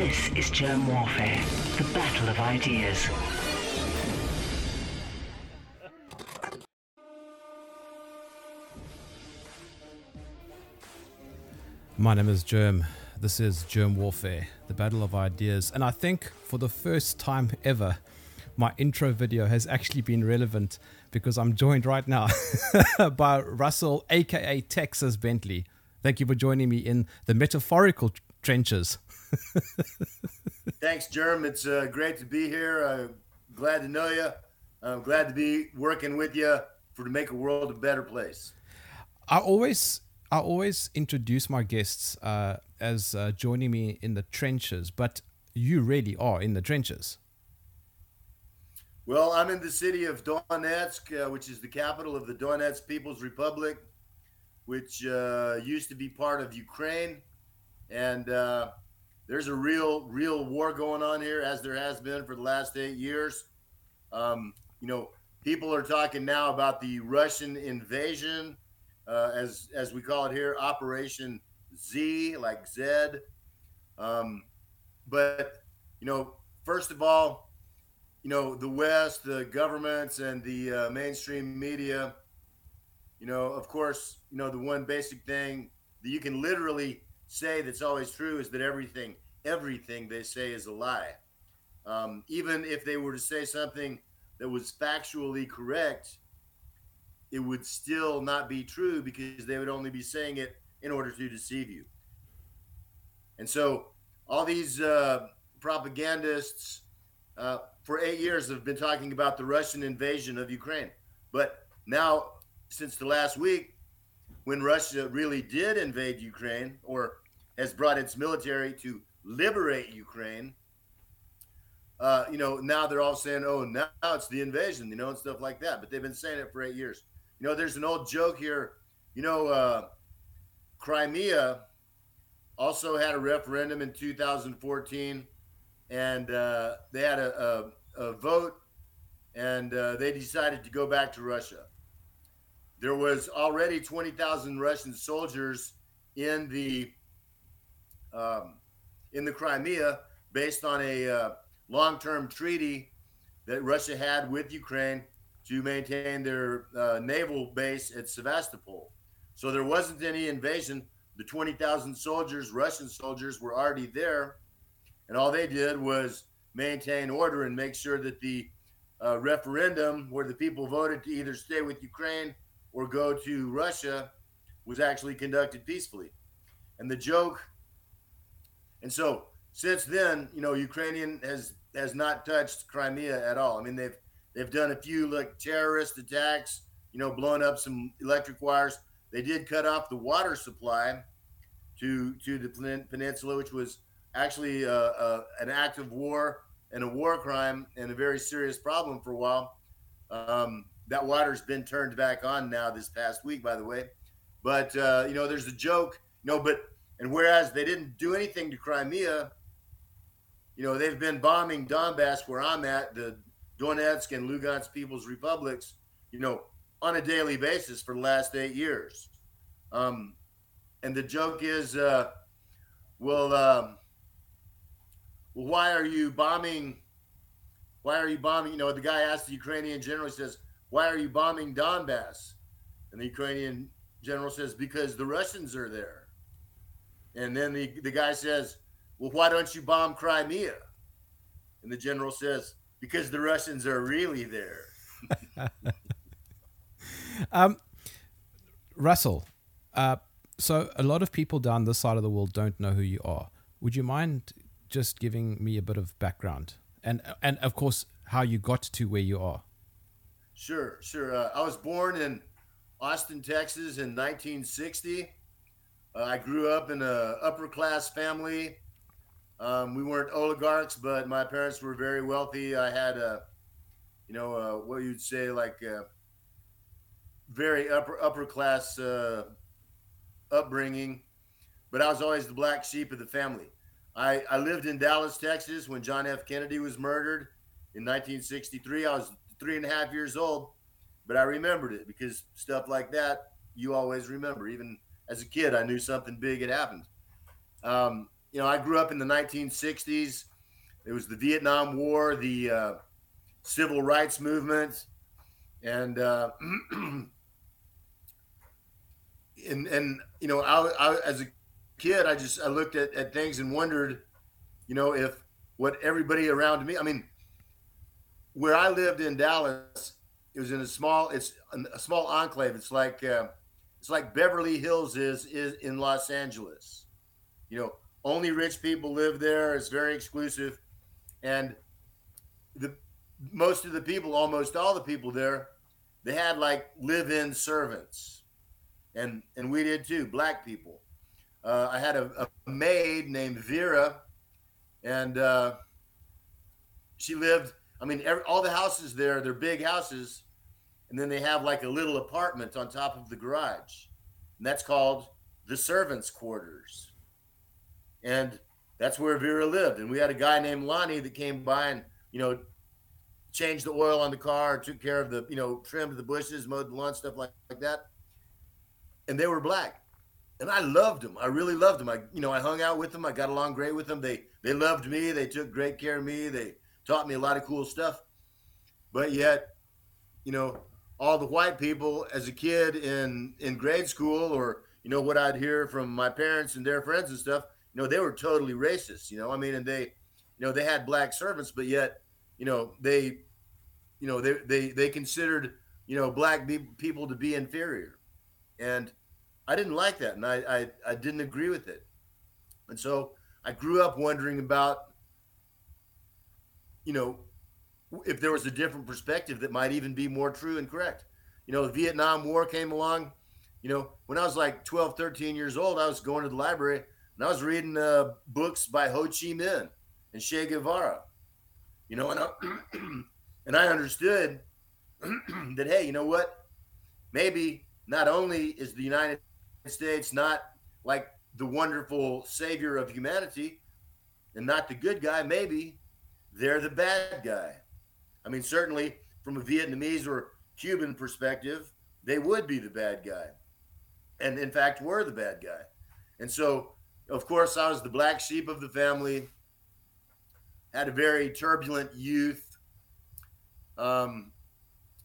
This is Germ Warfare, the battle of ideas. My name is Germ. This is Germ Warfare, the battle of ideas. And I think for the first time ever, my intro video has actually been relevant because I'm joined right now by Russell, aka Texas Bentley. Thank you for joining me in the metaphorical trenches. Thanks, Germ. It's uh, great to be here. Uh, glad to know you. I'm glad to be working with you for to make a world a better place. I always, I always introduce my guests uh, as uh, joining me in the trenches, but you really are in the trenches. Well, I'm in the city of Donetsk, uh, which is the capital of the Donetsk People's Republic, which uh, used to be part of Ukraine, and there's a real, real war going on here, as there has been for the last eight years. Um, you know, people are talking now about the Russian invasion, uh, as as we call it here, Operation Z, like Z. Um, but you know, first of all, you know, the West, the governments, and the uh, mainstream media. You know, of course, you know the one basic thing that you can literally say that's always true is that everything everything they say is a lie. Um, even if they were to say something that was factually correct, it would still not be true because they would only be saying it in order to deceive you. And so, all these uh, propagandists uh, for eight years have been talking about the Russian invasion of Ukraine. But now, since the last week, when Russia really did invade Ukraine or has brought its military to liberate Ukraine. Uh, you know, now they're all saying, "Oh, now it's the invasion," you know, and stuff like that. But they've been saying it for eight years. You know, there's an old joke here. You know, uh, Crimea also had a referendum in 2014, and uh, they had a, a, a vote, and uh, they decided to go back to Russia. There was already 20,000 Russian soldiers in the um, in the Crimea based on a uh, long term treaty that Russia had with Ukraine to maintain their uh, naval base at Sevastopol. So there wasn't any invasion. The 20,000 soldiers, Russian soldiers, were already there. And all they did was maintain order and make sure that the uh, referendum, where the people voted to either stay with Ukraine or go to Russia, was actually conducted peacefully. And the joke and so since then, you know, Ukrainian has has not touched Crimea at all. I mean, they've they've done a few like terrorist attacks, you know, blowing up some electric wires. They did cut off the water supply to to the peninsula, which was actually uh, uh, an act of war and a war crime and a very serious problem for a while. Um, that water's been turned back on now this past week, by the way. But uh, you know, there's a joke, you know, but and whereas they didn't do anything to Crimea, you know, they've been bombing Donbass, where I'm at, the Donetsk and Lugansk People's Republics, you know, on a daily basis for the last eight years. Um, and the joke is, uh, well, um, well, why are you bombing? Why are you bombing? You know, the guy asked the Ukrainian general, he says, why are you bombing Donbass? And the Ukrainian general says, because the Russians are there. And then the, the guy says, Well, why don't you bomb Crimea? And the general says, Because the Russians are really there. um, Russell, uh, so a lot of people down this side of the world don't know who you are. Would you mind just giving me a bit of background? And, and of course, how you got to where you are? Sure, sure. Uh, I was born in Austin, Texas in 1960. Uh, I grew up in a upper class family. Um, we weren't oligarchs, but my parents were very wealthy. I had a, you know, uh, what you'd say like a very upper upper class uh, upbringing, but I was always the black sheep of the family. I, I lived in Dallas, Texas when John F. Kennedy was murdered in 1963. I was three and a half years old, but I remembered it because stuff like that you always remember, even as a kid, I knew something big had happened. Um, you know, I grew up in the 1960s. It was the Vietnam War, the uh, civil rights movement, and uh, and and you know, I, I as a kid, I just I looked at, at things and wondered, you know, if what everybody around me, I mean, where I lived in Dallas, it was in a small, it's a small enclave. It's like uh, it's like Beverly Hills is is in Los Angeles. You know, only rich people live there. It's very exclusive, and the most of the people, almost all the people there, they had like live-in servants, and and we did too, black people. Uh, I had a, a, maid named Vera, and uh, she lived. I mean, every, all the houses there, they're big houses, and then they have like a little apartment on top of the garage, and that's called the servants' quarters. And that's where Vera lived. And we had a guy named Lonnie that came by and you know changed the oil on the car, took care of the you know trimmed the bushes, mowed the lawn, stuff like, like that. And they were black and I loved them. I really loved them. I, you know, I hung out with them. I got along great with them. They, they loved me. They took great care of me. They taught me a lot of cool stuff. But yet, you know, all the white people as a kid in in grade school, or you know what I'd hear from my parents and their friends and stuff, you know, they were totally racist. You know, I mean, and they, you know, they had black servants, but yet, you know, they, you know, they they they considered you know black people to be inferior, and I didn't like that, and I, I, I didn't agree with it, and so I grew up wondering about, you know, if there was a different perspective that might even be more true and correct. You know, the Vietnam War came along. You know, when I was like 12, 13 years old, I was going to the library and I was reading uh, books by Ho Chi Minh and Che Guevara. You know, and I, and I understood that hey, you know what? Maybe not only is the United States not like the wonderful savior of humanity and not the good guy, maybe they're the bad guy. I mean, certainly from a Vietnamese or Cuban perspective, they would be the bad guy. And in fact, were the bad guy. And so, of course, I was the black sheep of the family, had a very turbulent youth. Um,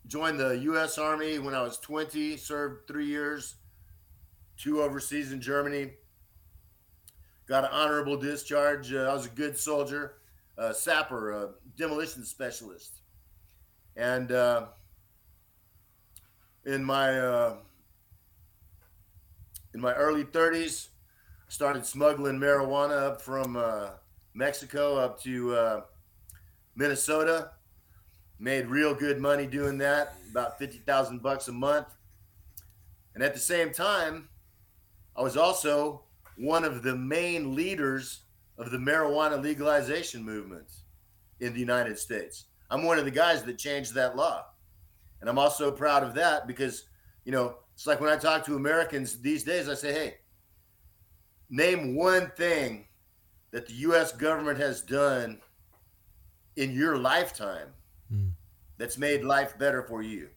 joined the U.S. Army when I was 20, served three years two overseas in Germany. Got an honorable discharge. Uh, I was a good soldier, a sapper, a demolition specialist. And uh, in my uh, in my early 30s, I started smuggling marijuana up from uh, Mexico up to uh, Minnesota. Made real good money doing that, about fifty thousand bucks a month. And at the same time, I was also one of the main leaders of the marijuana legalization movement in the United States. I'm one of the guys that changed that law. And I'm also proud of that because, you know, it's like when I talk to Americans these days, I say, hey, name one thing that the U.S. government has done in your lifetime mm. that's made life better for you.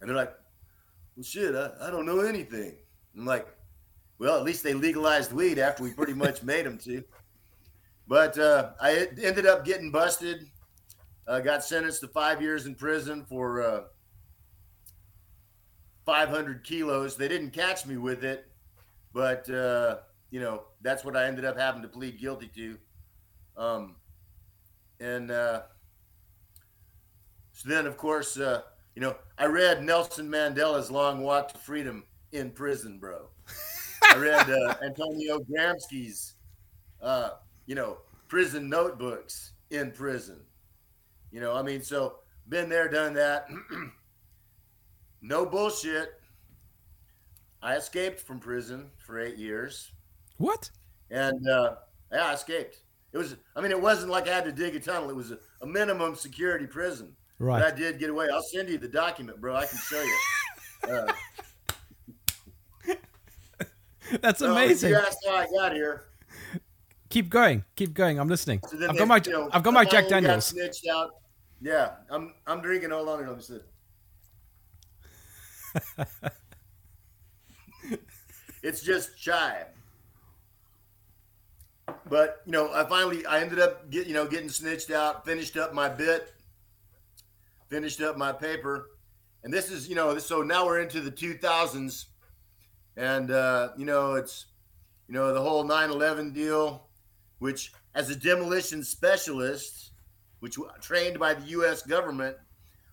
And they're like, well, shit, I, I don't know anything. I'm like, well, at least they legalized weed after we pretty much made them to. But uh, I ended up getting busted. Uh, got sentenced to five years in prison for uh, 500 kilos. They didn't catch me with it, but uh, you know that's what I ended up having to plead guilty to. Um, and uh, so then, of course, uh, you know, I read Nelson Mandela's Long Walk to Freedom in prison, bro. I read Antonio Gramsci's, you know, prison notebooks in prison. You know, I mean, so been there, done that. no bullshit. I escaped from prison for eight years. What? And uh, yeah, I escaped. It was, I mean, it wasn't like I had to dig a tunnel. It was a, a minimum security prison. Right. But I did get away. I'll send you the document, bro. I can show you. Uh, That's amazing. Oh, that's how I got here. Keep going. Keep going. I'm listening. So I've, got my, you know, I've got my Jack Daniels. Yeah, I'm I'm drinking. Hold on, see. it's just chai. but you know, I finally I ended up get you know getting snitched out, finished up my bit, finished up my paper, and this is you know so now we're into the 2000s, and uh, you know it's you know the whole 9/11 deal, which as a demolition specialist, which trained by the U.S. government,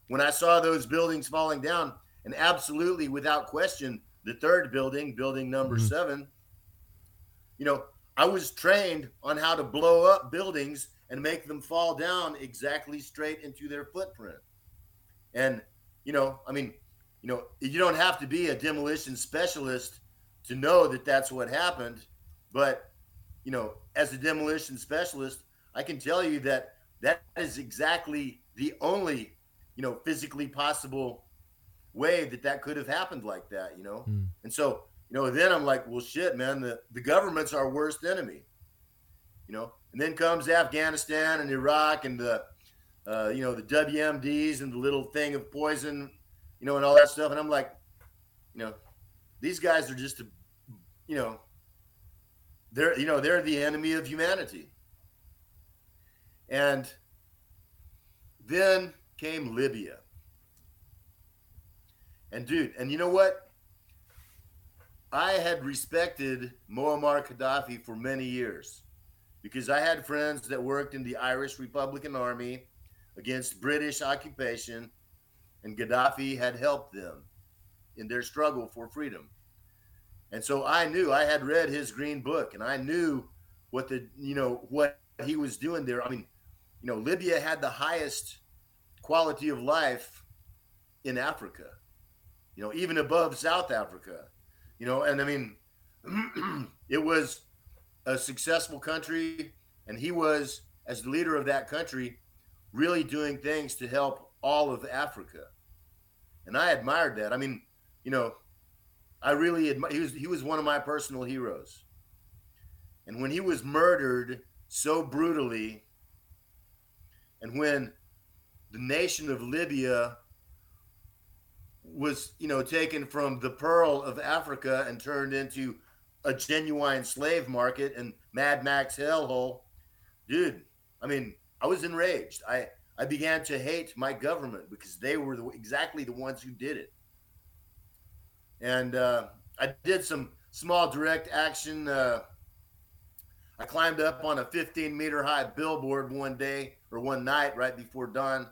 when I saw those buildings falling down, and absolutely without question, the third building, building number mm-hmm. seven, you know, I was trained on how to blow up buildings and make them fall down exactly straight into their footprint. And, you know, I mean, you know, you don't have to be a demolition specialist to know that that's what happened. But, you know, as a demolition specialist, I can tell you that that is exactly the only, you know, physically possible way that that could have happened like that, you know? Mm. And so, you know, then I'm like, well, shit, man, the, the government's our worst enemy, you know? And then comes Afghanistan and Iraq and the, uh, you know, the WMDs and the little thing of poison, you know, and all that stuff. And I'm like, you know, these guys are just, a, you know, they're, you know, they're the enemy of humanity. And then came Libya. And dude, and you know what? I had respected Muammar Gaddafi for many years because I had friends that worked in the Irish Republican Army against British occupation, and Gaddafi had helped them in their struggle for freedom. And so I knew I had read his green book and I knew what the you know what he was doing there. I mean, you know, Libya had the highest quality of life in Africa you know, even above South Africa, you know, and I mean, it was a successful country, and he was, as the leader of that country, really doing things to help all of Africa, and I admired that. I mean, you know, I really admired. He was he was one of my personal heroes, and when he was murdered so brutally, and when the nation of Libya was you know taken from the pearl of Africa and turned into a genuine slave market and Mad Max hellhole, dude. I mean, I was enraged. I I began to hate my government because they were the, exactly the ones who did it. And uh, I did some small direct action. Uh, I climbed up on a 15 meter high billboard one day or one night right before dawn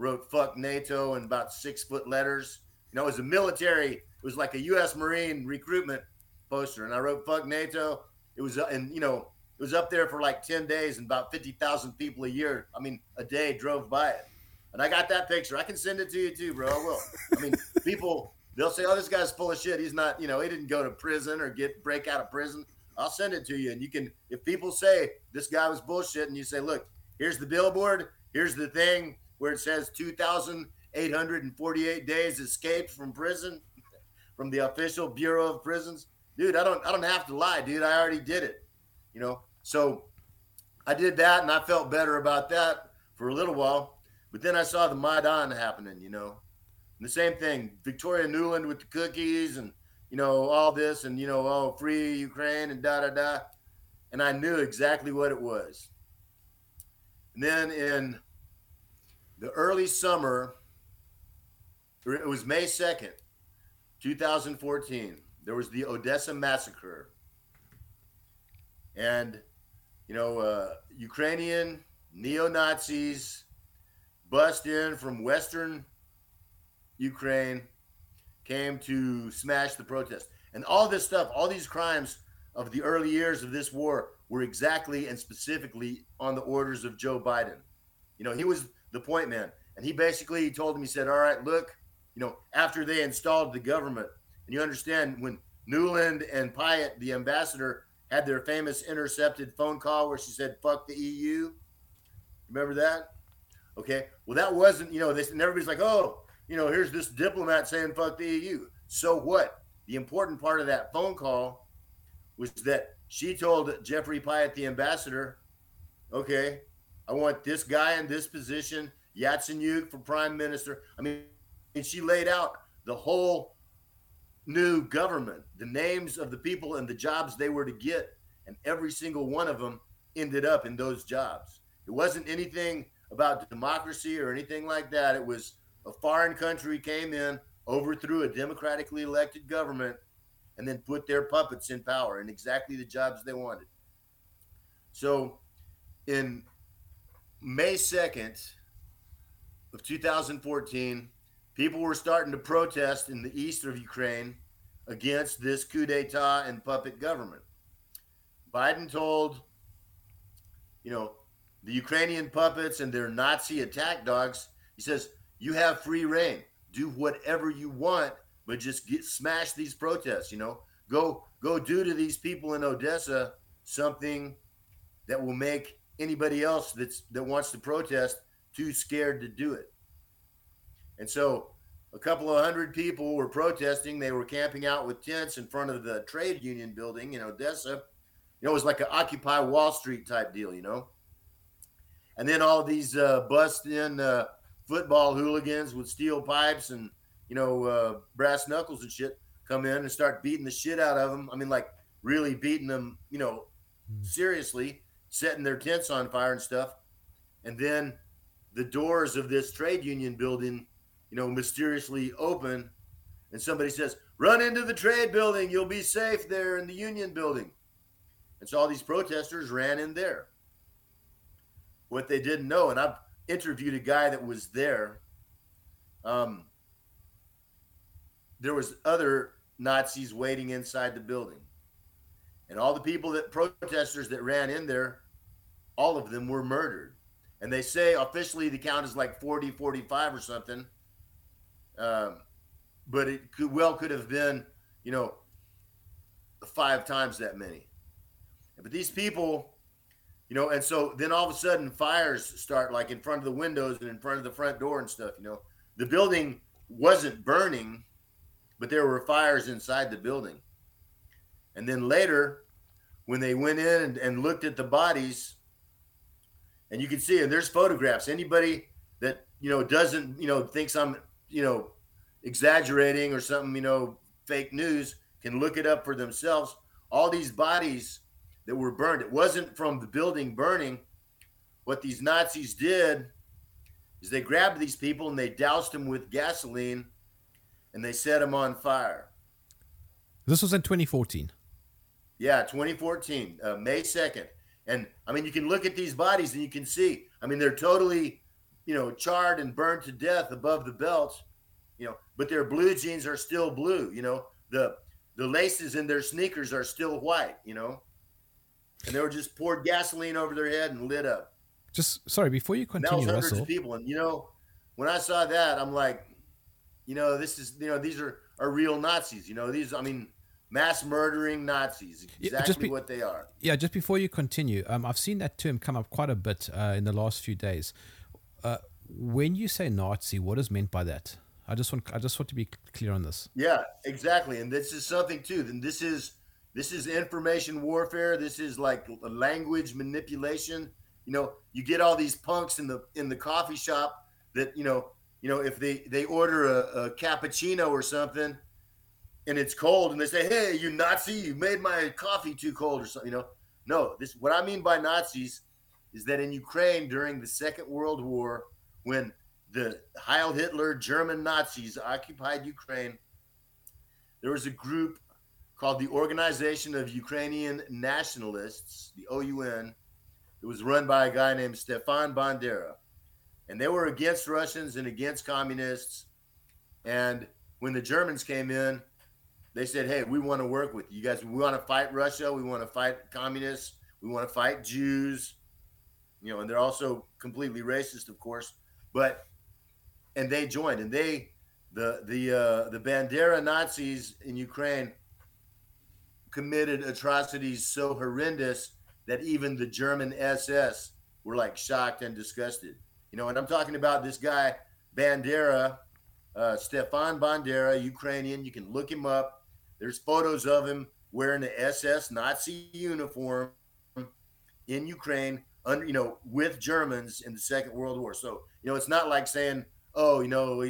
wrote "fuck NATO" in about six foot letters. You know, it was a military. It was like a U.S. Marine recruitment poster, and I wrote "fuck NATO." It was, uh, and you know, it was up there for like ten days, and about fifty thousand people a year. I mean, a day drove by it, and I got that picture. I can send it to you too, bro. I will. I mean, people they'll say, "Oh, this guy's full of shit. He's not, you know, he didn't go to prison or get break out of prison." I'll send it to you, and you can. If people say this guy was bullshit, and you say, "Look, here's the billboard. Here's the thing where it says 2,848 days escaped from prison from the official Bureau of Prisons. Dude, I don't I don't have to lie, dude. I already did it. You know. So I did that and I felt better about that for a little while. But then I saw the Maidan happening, you know. And the same thing, Victoria Nuland with the cookies and you know all this and you know oh free Ukraine and da da da. And I knew exactly what it was. And then in the early summer, it was May 2nd, 2014. There was the Odessa massacre. And, you know, uh, Ukrainian neo Nazis bust in from Western Ukraine, came to smash the protest. And all this stuff, all these crimes of the early years of this war were exactly and specifically on the orders of Joe Biden. You know, he was the point man. And he basically told him, he said, All right, look, you know, after they installed the government, and you understand when Nuland and Pyatt, the ambassador, had their famous intercepted phone call where she said, fuck the EU. Remember that? Okay. Well, that wasn't, you know, this, and everybody's like, oh, you know, here's this diplomat saying fuck the EU. So what? The important part of that phone call was that she told Jeffrey Pyatt, the ambassador, okay, I want this guy in this position, Yatsenyuk for prime minister. I mean, and she laid out the whole new government, the names of the people and the jobs they were to get, and every single one of them ended up in those jobs. It wasn't anything about democracy or anything like that. It was a foreign country came in, overthrew a democratically elected government, and then put their puppets in power in exactly the jobs they wanted. So in May 2nd of 2014, people were starting to protest in the east of Ukraine against this coup d'etat and puppet government. Biden told, you know, the Ukrainian puppets and their Nazi attack dogs, he says, you have free reign. Do whatever you want, but just get smash these protests, you know. Go go do to these people in Odessa something that will make anybody else that's that wants to protest too scared to do it. And so a couple of hundred people were protesting. They were camping out with tents in front of the trade union building in Odessa. You know, it was like an Occupy Wall Street type deal, you know. And then all these uh, bust in uh, football hooligans with steel pipes and, you know, uh, brass knuckles and shit come in and start beating the shit out of them. I mean, like really beating them, you know, hmm. seriously, setting their tents on fire and stuff. And then the doors of this trade union building you know, mysteriously open, and somebody says, "Run into the trade building. You'll be safe there in the union building." And so all these protesters ran in there. What they didn't know, and I've interviewed a guy that was there. Um, there was other Nazis waiting inside the building, and all the people that protesters that ran in there, all of them were murdered. And they say officially the count is like 40, 45 or something um, but it could well could have been, you know, five times that many. But these people, you know, and so then all of a sudden fires start like in front of the windows and in front of the front door and stuff. You know, the building wasn't burning, but there were fires inside the building. And then later, when they went in and, and looked at the bodies, and you can see, and there's photographs. Anybody that you know doesn't, you know, thinks I'm you know, exaggerating or something, you know, fake news can look it up for themselves. All these bodies that were burned, it wasn't from the building burning. What these Nazis did is they grabbed these people and they doused them with gasoline and they set them on fire. This was in 2014. Yeah, 2014, uh, May 2nd. And I mean, you can look at these bodies and you can see, I mean, they're totally you know, charred and burned to death above the belt, you know, but their blue jeans are still blue, you know, the the laces in their sneakers are still white, you know. And they were just poured gasoline over their head and lit up. Just sorry, before you continue, that was hundreds Russell, of people. And you know, when I saw that, I'm like, you know, this is you know, these are are real Nazis. You know, these I mean mass murdering Nazis. Exactly yeah, be, what they are. Yeah, just before you continue, um, I've seen that term come up quite a bit uh, in the last few days. Uh, when you say Nazi, what is meant by that? I just want I just want to be clear on this. Yeah, exactly. And this is something too. Then this is this is information warfare. This is like language manipulation. You know, you get all these punks in the in the coffee shop that you know you know if they they order a, a cappuccino or something and it's cold and they say hey you nazi you made my coffee too cold or something you know no this what i mean by nazis is that in Ukraine during the Second World War, when the Heil Hitler German Nazis occupied Ukraine, there was a group called the Organization of Ukrainian Nationalists, the OUN. It was run by a guy named Stefan Bandera. And they were against Russians and against communists. And when the Germans came in, they said, Hey, we want to work with you. Guys, we want to fight Russia. We want to fight communists. We want to fight Jews you know, and they're also completely racist, of course. But and they joined, and they the the uh, the Bandera Nazis in Ukraine committed atrocities so horrendous that even the German SS were like shocked and disgusted. You know, and I'm talking about this guy Bandera, uh, Stefan Bandera, Ukrainian. You can look him up. There's photos of him wearing the SS Nazi uniform in Ukraine under, you know, with Germans in the Second World War. So, you know, it's not like saying, oh, you know,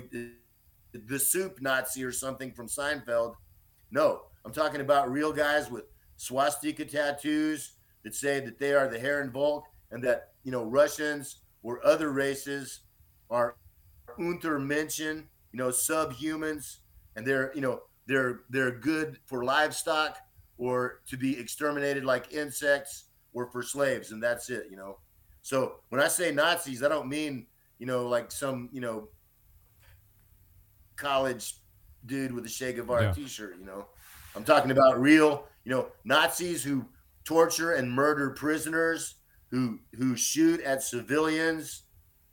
the soup Nazi or something from Seinfeld. No, I'm talking about real guys with swastika tattoos that say that they are the Herrenvolk and that you know Russians or other races are Untermenschen, you know, subhumans, and they're you know they're they're good for livestock or to be exterminated like insects or for slaves, and that's it, you know. So when I say Nazis, I don't mean you know like some you know college dude with a Che Guevara Yeah. T-shirt. You know, I'm talking about real you know Nazis who torture and murder prisoners, who who shoot at civilians,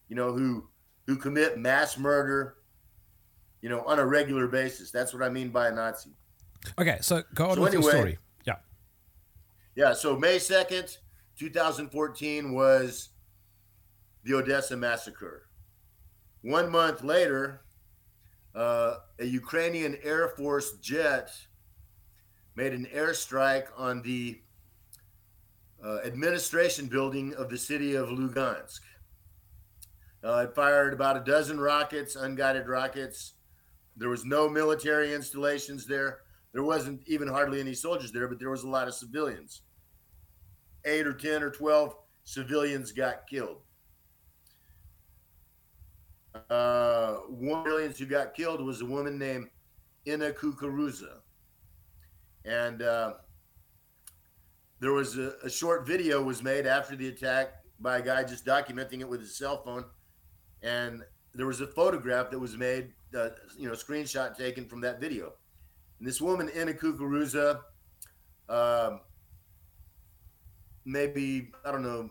you know, who who commit mass murder, you know, on a regular basis. That's what I mean by a Nazi. Okay, so go on So with anyway- story. Yeah. Yeah, so May 2nd, 2014 was the Odessa massacre. One month later, uh, a Ukrainian Air Force jet made an airstrike on the uh, administration building of the city of Lugansk. Uh, it fired about a dozen rockets, unguided rockets. There was no military installations there. There wasn't even hardly any soldiers there, but there was a lot of civilians. Eight or 10 or 12 civilians got killed. Uh, one of the civilians who got killed was a woman named Ina Kukuruza. And uh, there was a, a short video was made after the attack by a guy just documenting it with his cell phone. And there was a photograph that was made, uh, you know, screenshot taken from that video. And this woman, Ina Kukuruza, um, maybe, I don't know,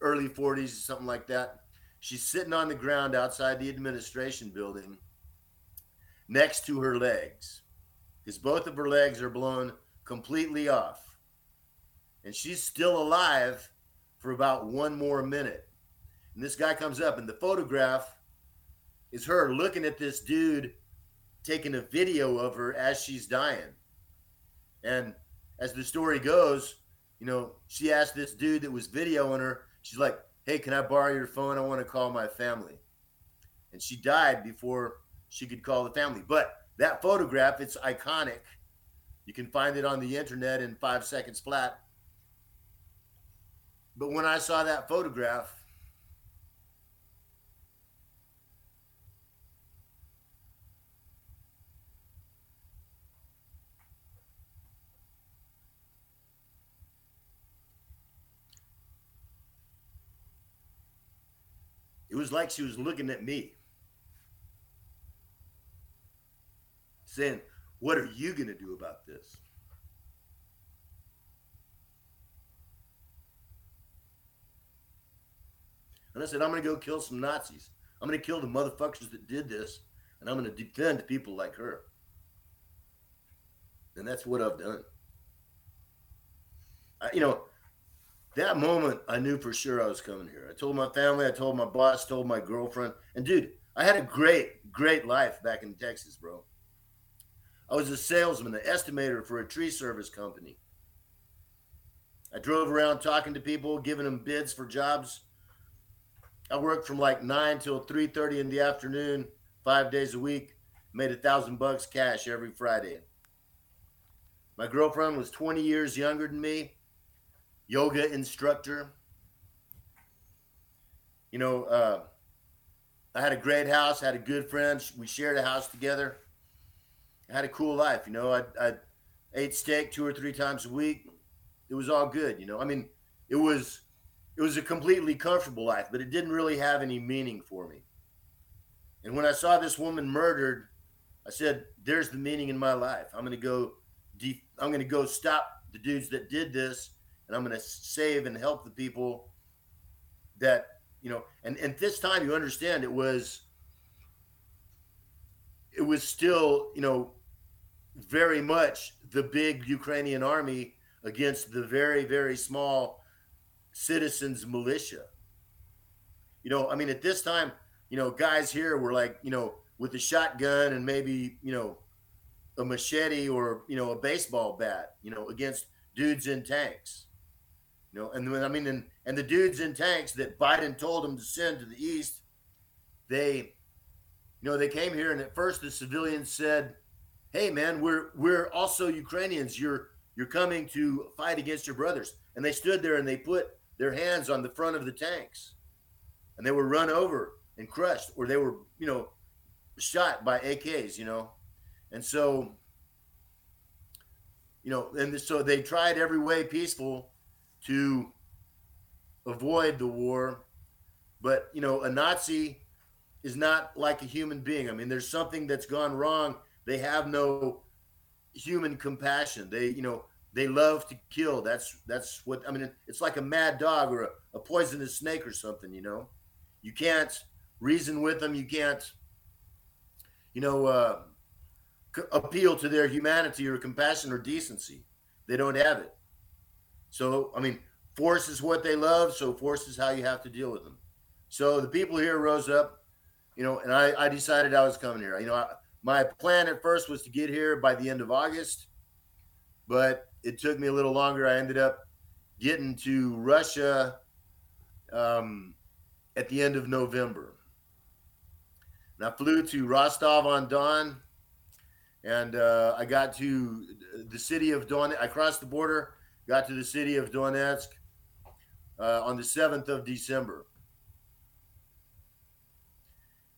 early 40s, or something like that. She's sitting on the ground outside the administration building next to her legs because both of her legs are blown completely off. And she's still alive for about one more minute. And this guy comes up, and the photograph is her looking at this dude taking a video of her as she's dying. And as the story goes, you know, she asked this dude that was videoing her, she's like, Hey, can I borrow your phone? I want to call my family. And she died before she could call the family. But that photograph, it's iconic. You can find it on the internet in five seconds flat. But when I saw that photograph, it was like she was looking at me, saying, What are you going to do about this? And I said, I'm going to go kill some Nazis. I'm going to kill the motherfuckers that did this, and I'm going to defend people like her. And that's what I've done. I, you know, that moment, I knew for sure I was coming here. I told my family, I told my boss, told my girlfriend, and dude, I had a great, great life back in Texas, bro. I was a salesman, an estimator for a tree service company. I drove around talking to people, giving them bids for jobs. I worked from like nine till three thirty in the afternoon, five days a week. Made a thousand bucks cash every Friday. My girlfriend was 20 years younger than me, yoga instructor. You know, uh, I had a great house, had a good friend. We shared a house together. Had a cool life. You know, I, I ate steak two or three times a week. It was all good. You know, I mean, it was it was a completely comfortable life, but it didn't really have any meaning for me. And when I saw this woman murdered, I said, "There's the meaning in my life. I'm to go. I'm to go stop the dudes that did this, and I'm to save and help the people that you know." And and this time, you understand, it was it was still you know very much the big Ukrainian army against the very very small citizens militia. You know, I mean, at this time, you know, guys here were like, you know, with a shotgun and maybe, you know, a machete or, you know, a baseball bat, you know, against dudes in tanks. You know, and I mean, and, and the dudes in tanks that Biden told them to send to the east, they, you know, they came here and at first the civilians said, "Hey, man, we're we're also Ukrainians. You're you're coming to fight against your brothers. And they stood there and they put their hands on the front of the tanks and they were run over and crushed or they were, you know, shot by AKs, you know. And so, you know, and so they tried every way peaceful to avoid the war. But, you know, a Nazi is not like a human being. I mean, there's something that's gone wrong. They have no human compassion. They, you know, they love to kill. That's that's what I mean. It's like a mad dog or a, a poisonous snake or something. You know, you can't reason with them. You can't, you know, uh, c- appeal to their humanity or compassion or decency. They don't have it. So I mean, force is what they love. So force is how you have to deal with them. So the people here rose up, you know, and I, I decided I was coming here. You know, I, my plan at first was to get here by the end of August, but it took me a little longer. I ended up getting to Russia um, at the end of November. And I flew to Rostov on Don, and uh, I got to the city of Don. I crossed the border, got to the city of Donetsk uh, on the 7th of December.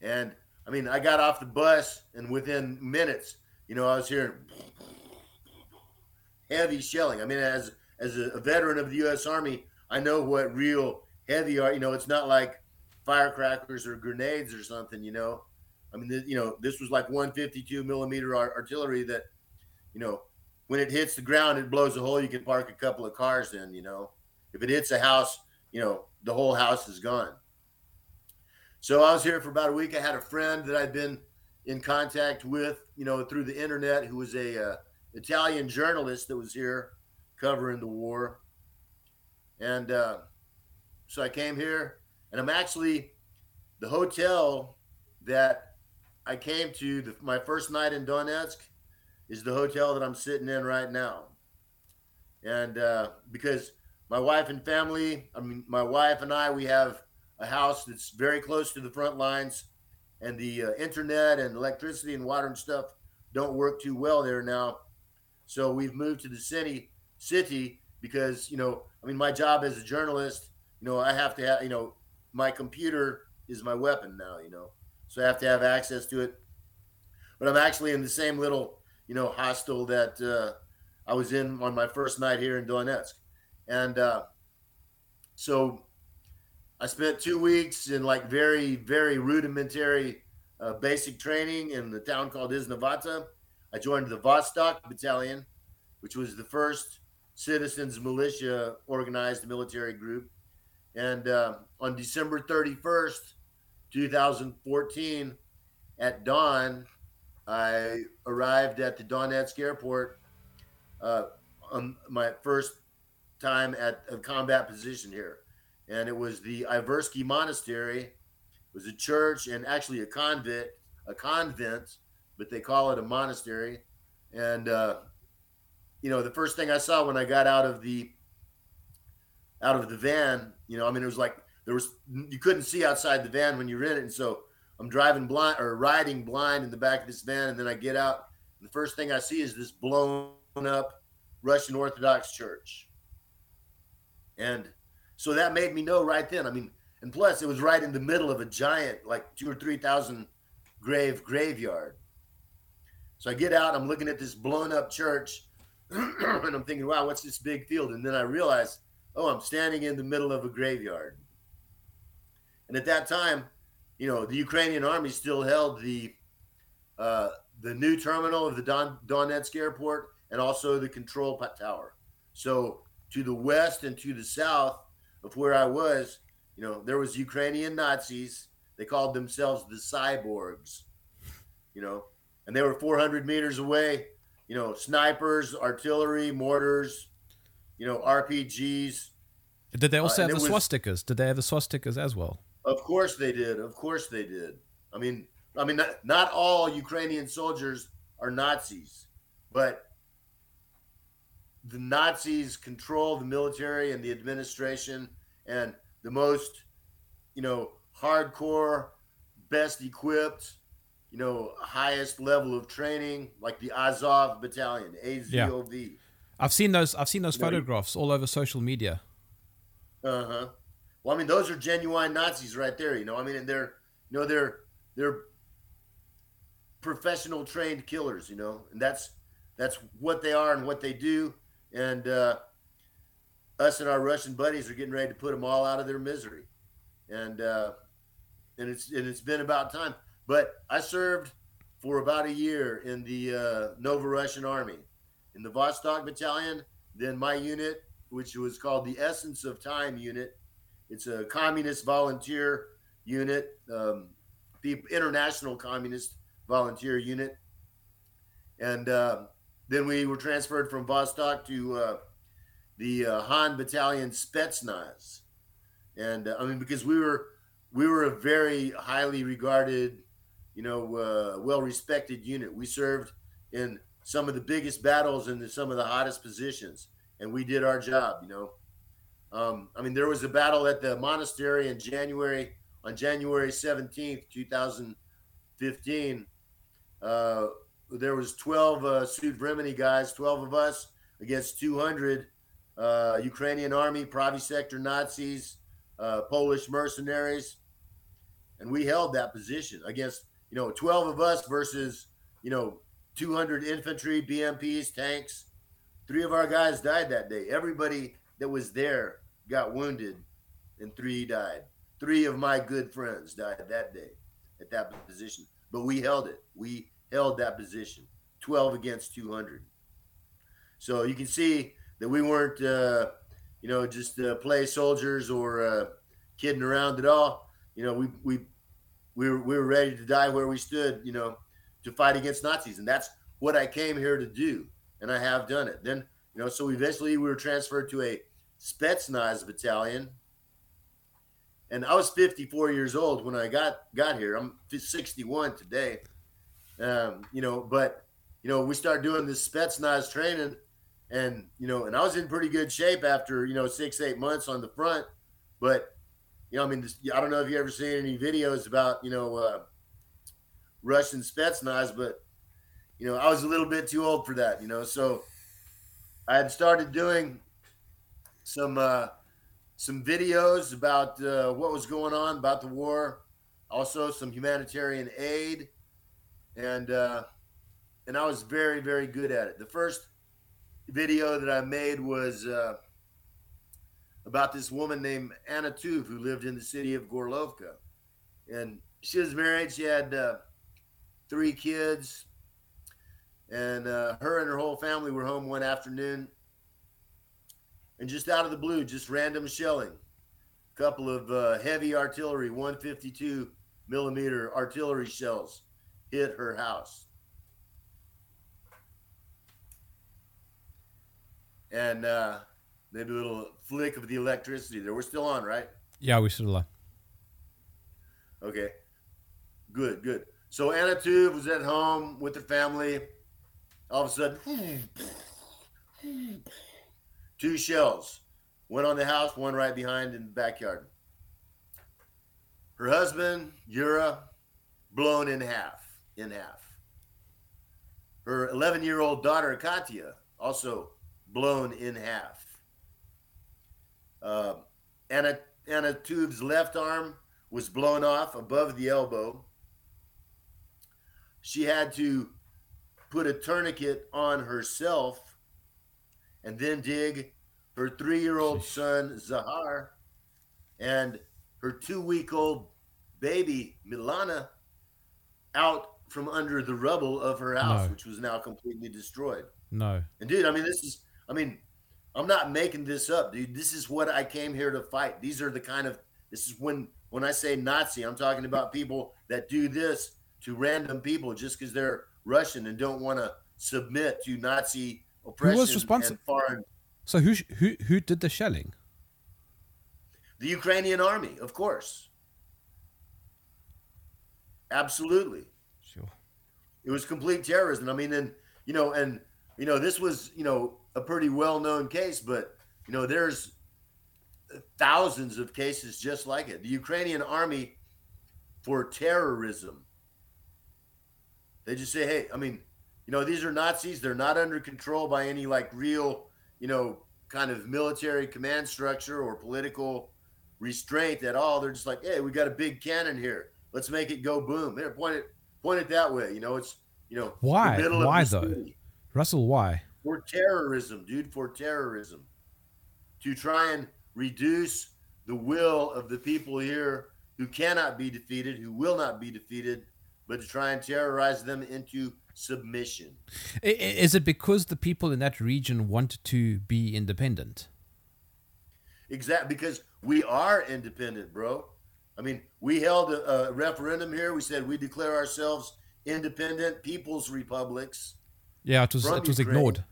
And I mean, I got off the bus, and within minutes, you know, I was hearing heavy shelling. I mean, as as a, veteran of the U.S. Army, I know what real heavy are. You know, it's not like firecrackers or grenades or something. You know, I mean, you know, this was like 152 millimeter artillery that, you know, when it hits the ground, it blows a hole. You can park a couple of cars in. You know, if it hits a house, you know, the whole house is gone. So I was here for about a week. I had a friend that I'd been in contact with, you know, through the internet, who was a uh, Italian journalist that was here covering the war. And uh, so I came here, and I'm actually the hotel that I came to the, my first night in Donetsk is the hotel that I'm sitting in right now. And uh, because my wife and family, I mean, my wife and I, we have a house that's very close to the front lines, and the uh, internet and electricity and water and stuff don't work too well there now. So we've moved to the city city because you know, I mean, my job as a journalist, you know, I have to have, you know, my computer is my weapon now, you know, so I have to have access to it. But I'm actually in the same little, you know, hostel that uh, I was in on my first night here in Donetsk, and uh, so I spent two weeks in like very, very rudimentary uh, basic training in the town called Iznovata. I joined the Vostok Battalion, which was the first citizens militia organized military group. And uh, on December 31st, 2014, at dawn, I arrived at the Donetsk airport uh, on my first time at a combat position here and it was the Iversky Monastery. It was a church and actually a convent, a convent, but they call it a monastery. And uh, you know, the first thing I saw when I got out of the out of the van, you know, I mean, it was like there was you couldn't see outside the van when you are in it, and so I'm driving blind or riding blind in the back of this van, and then I get out. The first thing I see is this blown up Russian Orthodox church, and so that made me know right then. I mean, and plus it was right in the middle of a giant, like two or three thousand grave graveyard. So I get out, I'm looking at this blown up church, and I'm thinking, wow, what's this big field? And then I realize, oh, I'm standing in the middle of a graveyard. And at that time, you know, the Ukrainian army still held the uh, the new terminal of the Don, Donetsk airport and also the control tower. So to the west and to the south, of where I was, you know, there was Ukrainian Nazis. They called themselves the cyborgs, you know, and they were 400 meters away. You know, snipers, artillery, mortars, you know, RPGs. Did they also uh, have the was, swastikas? Did they have the swastikas as well? Of course they did. Of course they did. I mean, I mean, not, not all Ukrainian soldiers are Nazis, but the Nazis control the military and the administration, and the most, you know, hardcore, best equipped, you know, highest level of training, like the Azov Battalion, AZOV. Yeah. I've seen those. I've seen those you- photographs all over social media. Uh huh. Well, I mean, those are genuine Nazis right there. You know, I mean, and they're, you know, they're they're professional trained killers. You know, and that's that's what they are and what they do. And uh, us and our Russian buddies are getting ready to put them all out of their misery. And uh, and it's and it's been about time. But I served for about a year in the uh, Nova Russian Army, in the Vostok Battalion. Then my unit, which was called the Essence of Time Unit, it's a communist volunteer unit, um, the international communist volunteer unit. And uh, then we were transferred from Vostok to uh, the uh, Han Battalion Spetsnaz. And uh, I mean, because we were we were a very highly regarded, you know, uh, well respected unit. We served in some of the biggest battles and some of the hottest positions, and we did our job. You know, um, I mean, there was a battle at the monastery in January on January seventeenth, two thousand fifteen. There was twelve uh, Sut Vremeni guys, twelve of us against two hundred uh, Ukrainian army, Pravi sector Nazis, uh, Polish mercenaries, and we held that position against you know twelve of us versus you know 200 infantry, BMPs, tanks. Three of our guys died that day. Everybody that was there got wounded, and three died. Three of my good friends died that day at that position. But we held it. We held that position 12 against 200. So you can see that we weren't, uh, you know, just uh, play soldiers or uh, kidding around at all. You know, we, we, we were, we were ready to die where we stood, you know, to fight against Nazis. And that's what I came here to do. And I have done it. Then, you know, so eventually we were transferred to a Spetsnaz battalion. And I was 54 years old when I got got here. I'm 61 today. Um, you know, but you know, we started doing this Spetsnaz training, and you know, and I was in pretty good shape after you know six eight months on the front. But you know, I mean, this, I don't know if you ever seen any videos about you know uh, Russian Spetsnaz, but you know, I was a little bit too old for that. You know, so I had started doing some uh, some videos about uh, what was going on about the war, also some humanitarian aid, and uh, and I was very very good at it. The first video that I made was uh, about this woman named Anna Tuv who lived in the city of Gorlovka, and she was married. She had uh, three kids, and uh, her and her whole family were home one afternoon and just out of the blue, just random shelling. A couple of uh, heavy artillery, 152 millimeter artillery shells hit her house. And uh, maybe a little flick of the electricity there. We're still on, right? Yeah, we still on. Okay. Good, good. So Anna Tuv was at home with her family. All of a sudden, two shells. One on the house, one right behind in the backyard. Her husband, Yura, blown in half. In half. Her 11 year old daughter, Katya, also blown in half. Uh, Anna, Anna Tuv's left arm was blown off above the elbow. She had to put a tourniquet on herself and then dig her three year old son, Zahar, and her two week old baby, Milana, out from under the rubble of her house, No. which was now completely destroyed. No. And dude, I mean, this is, I mean, I'm not making this up, dude. This is what I came here to fight. These are the kind of, this is when, when I say Nazi, I'm talking about people that do this to random people just because they're Russian and don't want to submit to Nazi oppression responsi- and foreign. So who who who did the shelling? The Ukrainian army, of course. Absolutely. It was complete terrorism. I mean, and you know, and you know, this was you know a pretty well known case, but you know, there's thousands of cases just like it. The Ukrainian army for terrorism. They just say, hey, I mean, You know, these are Nazis. They're not under control by any like real, you know, kind of military command structure or political restraint at all. They're just like, hey, we got a big cannon here. Let's make it go boom. There, point it, point it that way. You know, it's you know, why? the middle of Why though? city. Russell, why? for terrorism, dude, for terrorism. To try and reduce the will of the people here who cannot be defeated, who will not be defeated, but to try and terrorize them into submission. Is it because the people in that region want to be independent? Exactly, because we are independent, bro. I mean, we held a, a referendum here. We said we declare ourselves independent people's republics. Yeah, it was it was Ukraine. ignored.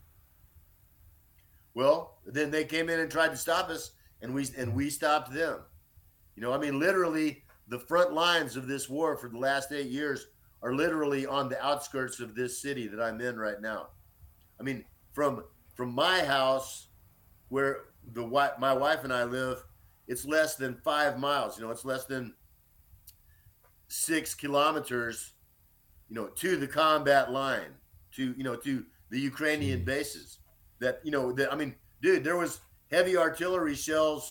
Well, then they came in and tried to stop us, and we and we stopped them. You know, I mean, literally, the front lines of this war for the last eight years are literally on the outskirts of this city that I'm in right now. I mean, from from my house, where the my wife and I live, it's less than five miles. You know, it's less than six kilometers. You know, to the combat line, to you know, to the Ukrainian bases that you know that I mean, dude, there was heavy artillery shells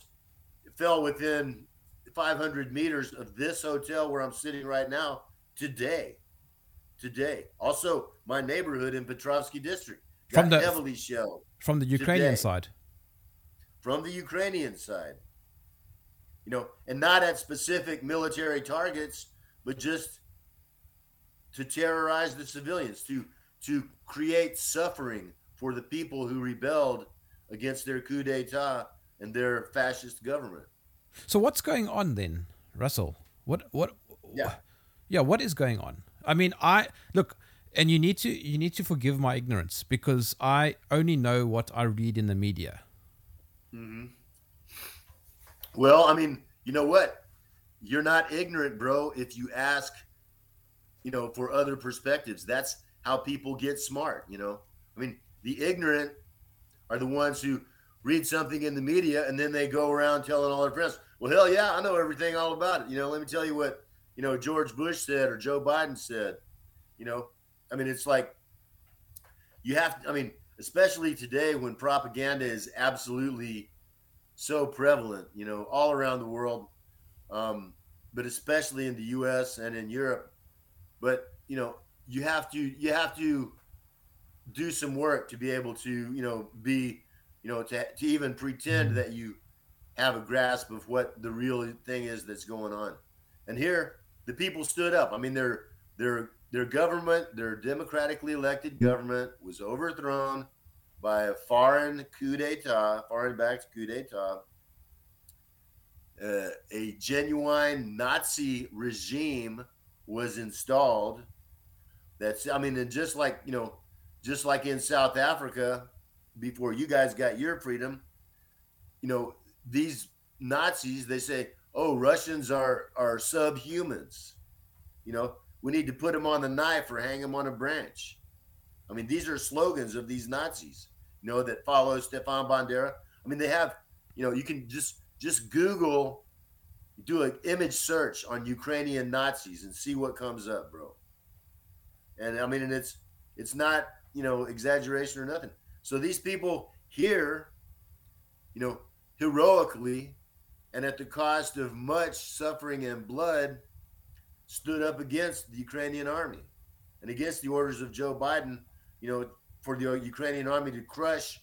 fell within 500 meters of this hotel where I'm sitting right now today. Today, also my neighborhood in Petrovsky District got From the- heavily shelled From the Ukrainian Today. side. from the Ukrainian side. You know, and not at specific military targets, but just to terrorize the civilians, to to create suffering for the people who rebelled against their coup d'état and their fascist government. So what's going on then, Russell? What what? Yeah. yeah. What is going on? I mean, I look, and you need to you need to forgive my ignorance because I only know what I read in the media. Mm-hmm. Well, I mean, you know what? You're not ignorant, bro, if you ask, you know, for other perspectives. That's how people get smart, you know? I mean, the ignorant are the ones who read something in the media and then they go around telling all their friends, well, hell yeah, I know everything all about it. You know, let me tell you what, you know, George Bush said or Joe Biden said. You know, I mean, it's like you have to, I mean, especially today when propaganda is absolutely so prevalent, you know, all around the world, um, but especially in the U.S. and in Europe. But you know, you have to you have to do some work to be able to you know be you know to to even pretend that you have a grasp of what the real thing is that's going on. And here, the people stood up. I mean, their their their government, their democratically elected government, was overthrown by a foreign coup d'état, foreign-backed coup d'état, uh, a genuine Nazi regime was installed. That's, I mean, and just like you know, just like in South Africa, before you guys got your freedom, you know, these Nazis they say, "Oh, Russians are are subhumans," you know. We need to put them on the knife or hang them on a branch. I mean, these are slogans of these Nazis, you know, that follows Stefan Bandera. I mean, they have, you know, you can just just Google, do an image search on Ukrainian Nazis and see what comes up, bro. And I mean, and it's it's not you know exaggeration or nothing. So these people here, you know, heroically, and at the cost of much suffering and blood, stood up against the Ukrainian army and against the orders of Joe Biden, you know, for the Ukrainian army to crush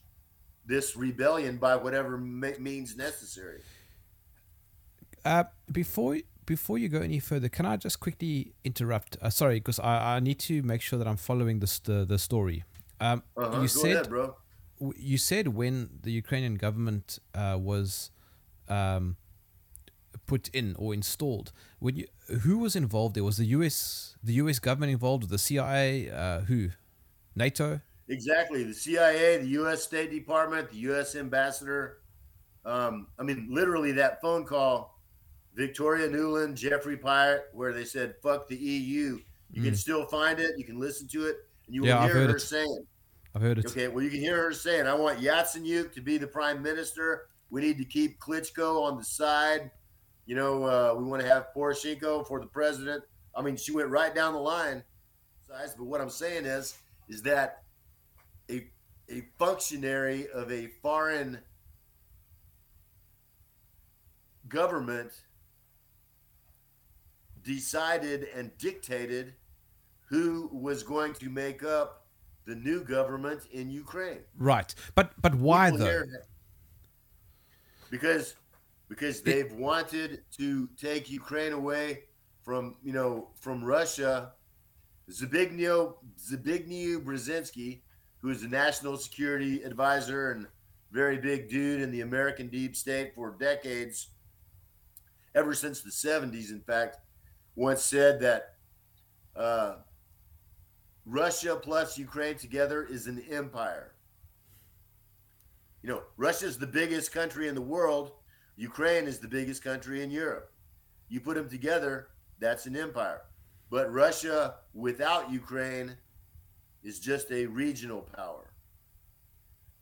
this rebellion by whatever me- means necessary. Uh, before before you go any further, can I just quickly interrupt? Uh, sorry, because I, I need to make sure that I'm following this the, the story. Um, Uh-huh. you Go said ahead, bro. you said when the Ukrainian government uh, was um, put in or installed, when you, who was involved? There was the U.S. the U.S. government involved, the CIA, uh, who, NATO. Exactly. The CIA, the U.S. State Department, the U.S. ambassador. Um, I mean, literally that phone call, Victoria Nuland, Geoffrey Pyatt, where they said, fuck the EU. You can still find it. You can listen to it. And you will Mm. Yeah, I've hear her it. saying, I've heard it. okay, well, you can hear her saying, I want Yatsenyuk to be the prime minister. We need to keep Klitschko on the side. You know, uh, we want to have Poroshenko for the president. I mean, she went right down the line. But what I'm saying is, is that a functionary of a foreign government decided and dictated who was going to make up the new government in Ukraine. Right. But but why People though? Because because they've wanted to take Ukraine away from you know from Russia. Zbigniew Zbigniew Brzezinski, who is a national security advisor and very big dude in the American deep state for decades, ever since the 70s, in fact, once said that uh, Russia plus Ukraine together is an empire. You know, Russia's the biggest country in the world. Ukraine is the biggest country in Europe. You put them together, that's an empire. But Russia without Ukraine is just a regional power.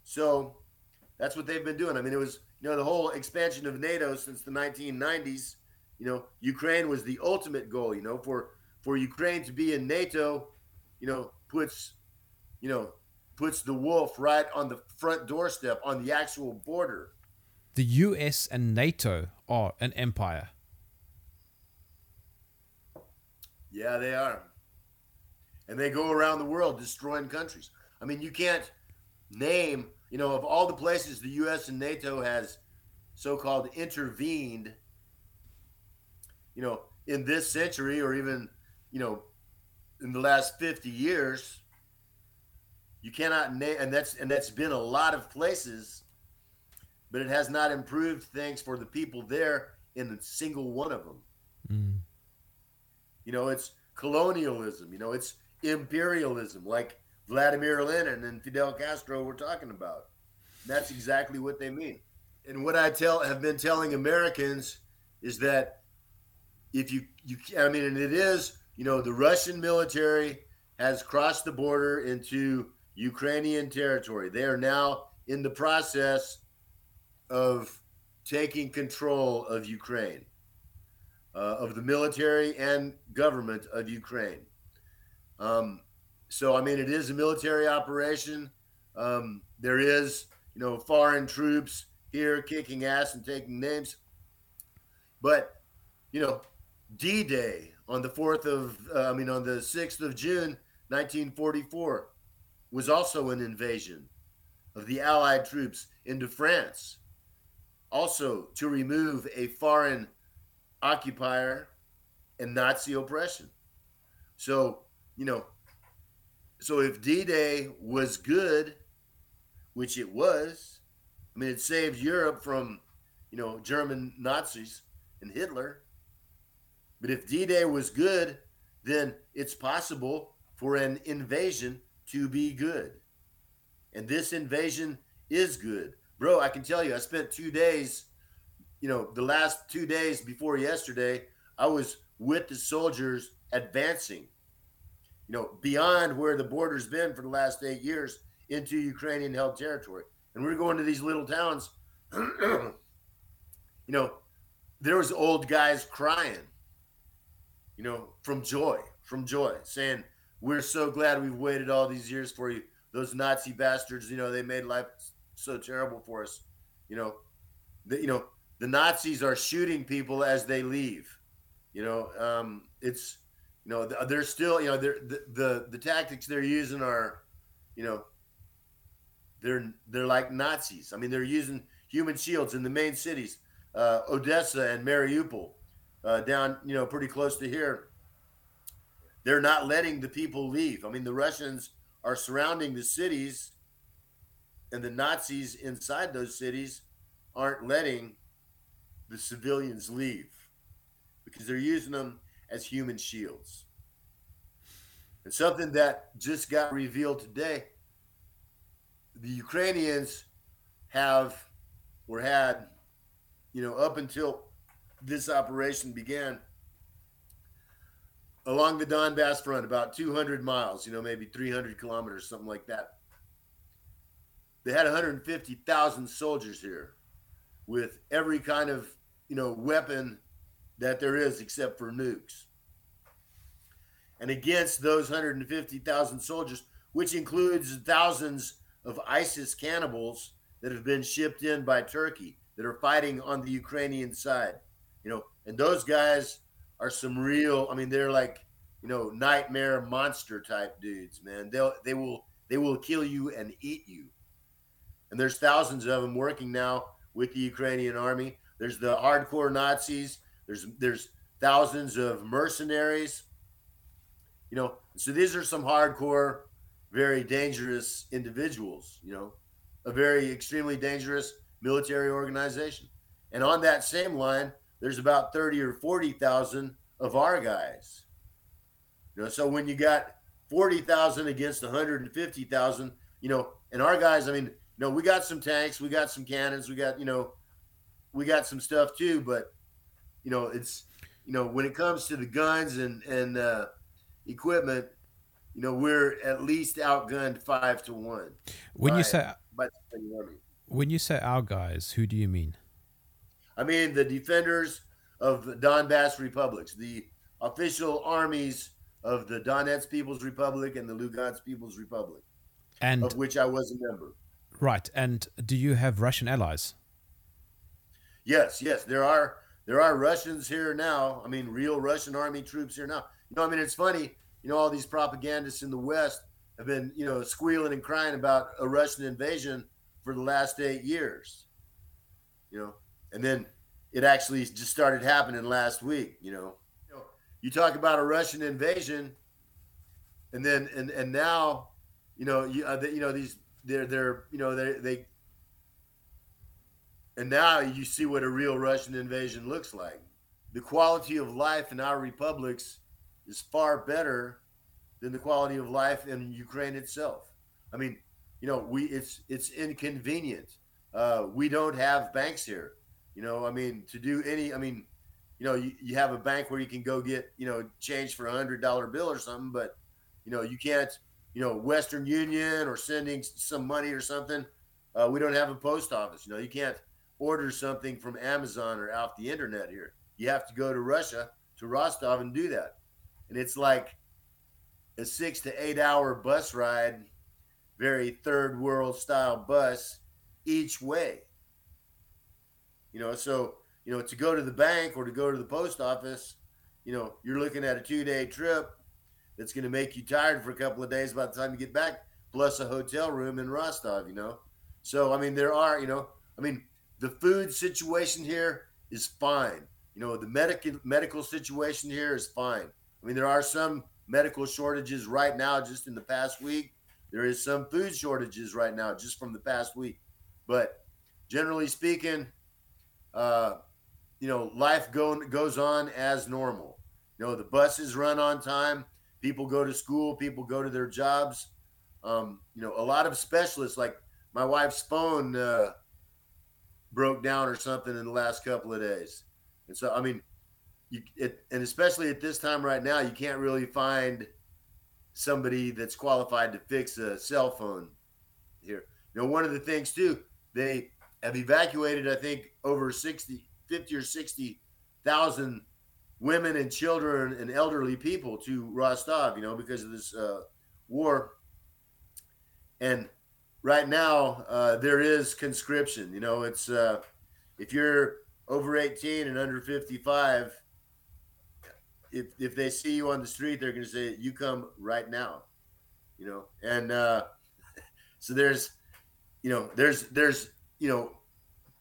So that's what they've been doing. I mean, it was, you know, the whole expansion of NATO since the 1990s. You know, Ukraine was the ultimate goal, you know, for for Ukraine to be in NATO, you know, puts, you know, puts the wolf right on the front doorstep on the actual border. The US and NATO are an empire. Yeah, they are. And they go around the world destroying countries. I mean, you can't name, you know, of all the places the US and NATO has so called intervened, you know, in this century or even, you know, in the last 50 years, you cannot name and that's and that's been a lot of places, but it has not improved things for the people there in a single one of them. Mm. You know, it's colonialism. You know, it's imperialism, like Vladimir Lenin and Fidel Castro were talking about. That's exactly what they mean. And what I tell have been telling Americans is that if you you I mean, and it is you know the Russian military has crossed the border into Ukrainian territory. They are now in the process of taking control of Ukraine uh, of the military and government of Ukraine. Um, so, I mean, it is a military operation. Um, there is, you know, foreign troops here kicking ass and taking names. But, you know, D Day on the 4th of, uh, I mean, on the 6th of June, 1944, was also an invasion of the Allied troops into France, also to remove a foreign occupier and Nazi oppression. So, you know, so if D Day was good, which it was, I mean, it saved Europe from, you know, German Nazis and Hitler. But if D Day was good, then it's possible for an invasion to be good. And this invasion is good. Bro, I can tell you, I spent two days you know, the last two days before yesterday, I was with the soldiers advancing, you know, beyond where the border's been for the last eight years into Ukrainian held territory. And we are going to these little towns. you know, there was old guys crying, you know, from joy, from joy, saying, We're so glad we've waited all these years for you. Those Nazi bastards, you know, they made life so terrible for us. You know, the, you know, the Nazis are shooting people as they leave. You know, um, it's you know they're still you know they're, the the the tactics they're using are, you know, they're they're like Nazis. I mean, they're using human shields in the main cities, uh, Odessa and Mariupol, uh, down you know pretty close to here. They're not letting the people leave. I mean, the Russians are surrounding the cities, and the Nazis inside those cities aren't letting the civilians leave because they're using them as human shields. And something that just got revealed today the Ukrainians have or had, you know, up until this operation began along the Donbass front, about 200 miles, you know, maybe 300 kilometers, something like that. They had 150,000 soldiers here with every kind of you know weapon that there is except for nukes. And against those 150,000 soldiers which includes thousands of ISIS cannibals that have been shipped in by Turkey that are fighting on the Ukrainian side. You know, and those guys are some real. I mean, they're like you know nightmare monster type dudes, man. They'll they will they will kill you and eat you. And there's thousands of them working now with the Ukrainian army. There's the hardcore Nazis. There's there's thousands of mercenaries. You know, so these are some hardcore, very dangerous individuals. You know, a very extremely dangerous military organization. And on that same line, there's about thirty or forty thousand of our guys. You know, so when you got forty thousand against one hundred and fifty thousand, you know, and our guys, I mean, you know, we got some tanks, we got some cannons, we got, you know, we got some stuff too, but you know, it's you know, when it comes to the guns and and uh, equipment, you know, we're at least outgunned five to one. When by, you say by when you say our guys, who do you mean? I mean the defenders of the Donbass republics, the official armies of the Donetsk People's Republic and the Lugansk People's Republic, And of which I was a member. right, and do you have Russian allies? Yes, yes, there are there are Russians here now. I mean, real Russian army troops here now. You know, I mean, it's funny. You know, all these propagandists in the West have been, you know, squealing and crying about a Russian invasion for the last eight years. You know, and then it actually just started happening last week. You know, you, talk about a Russian invasion, and then and and now, you know, you uh, you know these they're they're you know they they and now you see what a real Russian invasion looks like. The quality of life in our republics is far better than the quality of life in Ukraine itself. I mean, you know, we it's it's inconvenient. Uh, we don't have banks here. You know, I mean, to do any, I mean, you know, you, you have a bank where you can go get, you know, change for a hundred dollar bill or something, but you know, you can't, you know, Western Union or sending some money or something. Uh, we don't have a post office. You know, you can't order something from Amazon or off the internet here. You have to go to Russia to Rostov and do that. And it's like a six to eight hour bus ride, very third world style bus each way. You know, so, you know, to go to the bank or to go to the post office, you know, you're looking at a two day trip that's going to make you tired for a couple of days by the time you get back, plus a hotel room in Rostov, you know. So, I mean, there are, you know, I mean, the food situation here is fine. You know, the medical medical situation here is fine. I mean, there are some medical shortages right now just in the past week. There is some food shortages right now just from the past week. But generally speaking, uh, you know, life go, goes on as normal. You know, the buses run on time. People go to school. People go to their jobs. Um, you know, a lot of specialists, like my wife's phone, uh, broke down or something in the last couple of days. And so, I mean, you it, and especially at this time right now, you can't really find somebody that's qualified to fix a cell phone here. You know, one of the things too, they have evacuated, I think, over 60, 50 or 60,000 women and children and elderly people to Rostov, you know, because of this uh, war. And right now uh, there is conscription. You know, it's uh, if you're over 18 and under 55, if if they see you on the street, they're going to say you come right now. You know, and uh, so there's, you know, there's there's you know,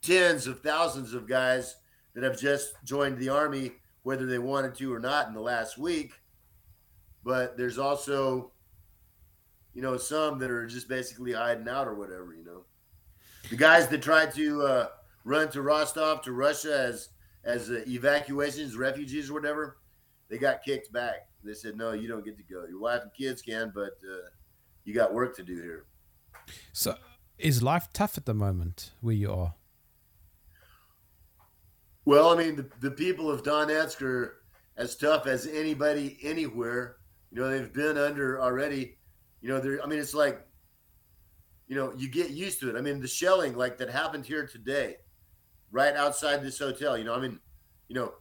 tens of thousands of guys that have just joined the army, whether they wanted to or not, in the last week. But there's also you know, some that are just basically hiding out or whatever, you know. The guys that tried to uh, run to Rostov to Russia as as uh, evacuations, refugees or whatever, they got kicked back. They said, "No, you don't get to go. Your wife and kids can, but uh, you got work to do here." So, is life tough at the moment where you are? Well, I mean, the, the people of Donetsk are as tough as anybody anywhere. You know, they've been under already you know, there. I mean, it's like, you know, you get used to it. I mean, the shelling like that happened here today, right outside this hotel. You know, I mean, you know,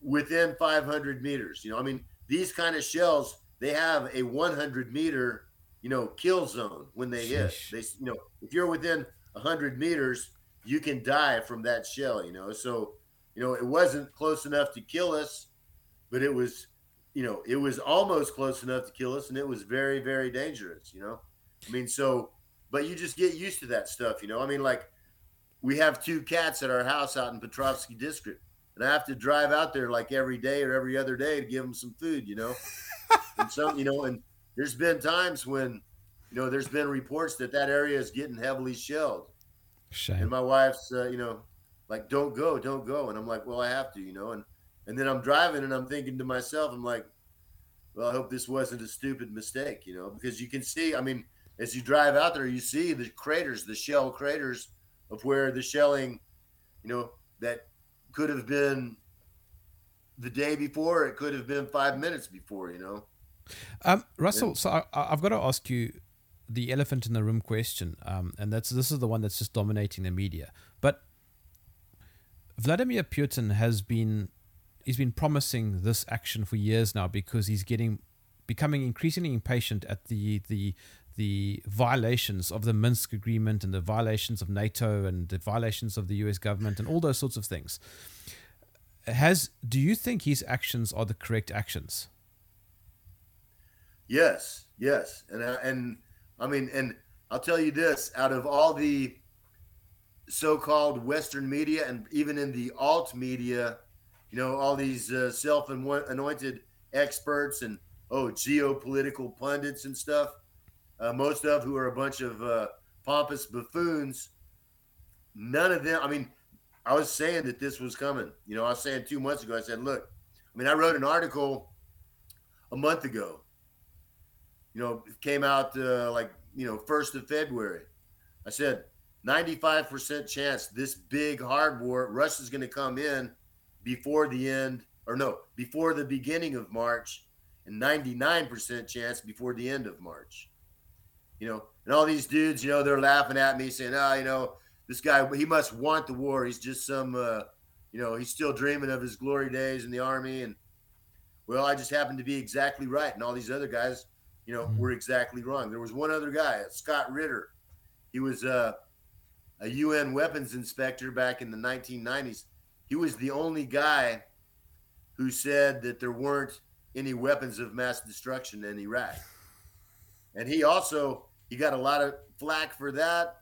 within 500 meters. You know, I mean, these kind of shells they have a 100 meter you know, kill zone when they hit. They, you know, if you're within hundred meters, you can die from that shell. You know, so you know it wasn't close enough to kill us, but it was, you know, it was almost close enough to kill us, and it was very, very dangerous. You know, I mean, so, but you just get used to that stuff. You know, I mean, like we have two cats at our house out in Petrovsky District, and I have to drive out there like every day or every other day to give them some food. You know, and some, you know, and there's been times when, you know, there's been reports that that area is getting heavily shelled, and my wife's, uh, you know, like, don't go, don't go, and I'm like, well, I have to, you know, and and then I'm driving and I'm thinking to myself, I'm like, well, I hope this wasn't a stupid mistake, you know, because you can see, I mean, as you drive out there, you see the craters, the shell craters of where the shelling, you know, that could have been the day before, it could have been five minutes before, you know. Um, Russell, so I, I- I've got to ask you the elephant in the room question, um, and that's this is the one that's just dominating the media. But Vladimir Putin has been he's been promising this action for years now because he's getting becoming increasingly impatient at the the the violations of the Minsk agreement and the violations of NATO and the violations of the US government and all those sorts of things. Has do you think his actions are the correct actions? Yes, yes, and uh, and I mean, and I'll tell you this: out of all the so-called Western media, and even in the alt media, you know, all these uh, self-anointed experts and oh, geopolitical pundits and stuff, uh, most of who are a bunch of uh, pompous buffoons. None of them. I mean, I was saying that this was coming. You know, I was saying two months ago. I said, look, I mean, I wrote an article a month ago you know, it came out uh, like, you know, 1st of February. I said 95% chance this big hard war, Russia's going to come in before the end, or no, before the beginning of March, and 99% chance before the end of March. You know, and all these dudes, you know, they're laughing at me saying, oh, you know, this guy, he must want the war. He's just some, uh, you know, he's still dreaming of his glory days in the army. And, well, I just happened to be exactly right. And all these other guys, you know, Mhm. were exactly wrong. There was one other guy, Scott Ritter. He was uh, a UN weapons inspector back in the 1990s. He was the only guy who said that there weren't any weapons of mass destruction in Iraq. And he also he got a lot of flack for that,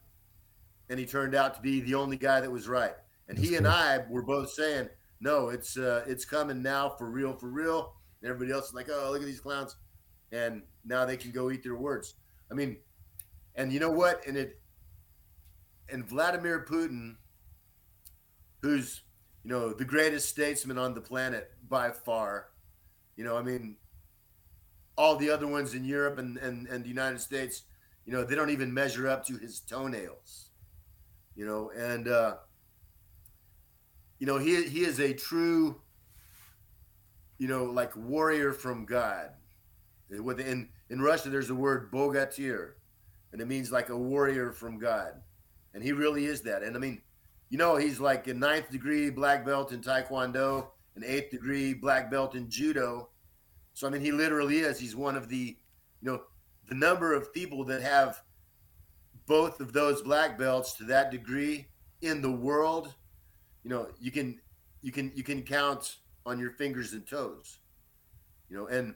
and he turned out to be the only guy that was right. And he That's and. I were both saying, "No, it's uh, it's coming now for real, for real." And everybody else is like, "Oh, look at these clowns," and now they can go eat their words. I mean, and you know what? And it and Vladimir Putin, who's you know the greatest statesman on the planet by far, you know, I mean, all the other ones in Europe and and, and the United States, you know, they don't even measure up to his toenails, you know, and uh, you know he he is a true, you know, like warrior from God. In in Russia, there's the word bogatyr, and it means like a warrior from God, and he really is that. And I mean, you know, he's like a ninth degree black belt in Taekwondo, an eighth degree black belt in Judo. So I mean, he literally is. He's one of the, you know, the number of people that have both of those black belts to that degree in the world. You know, you can you can you can count on your fingers and toes. You know, and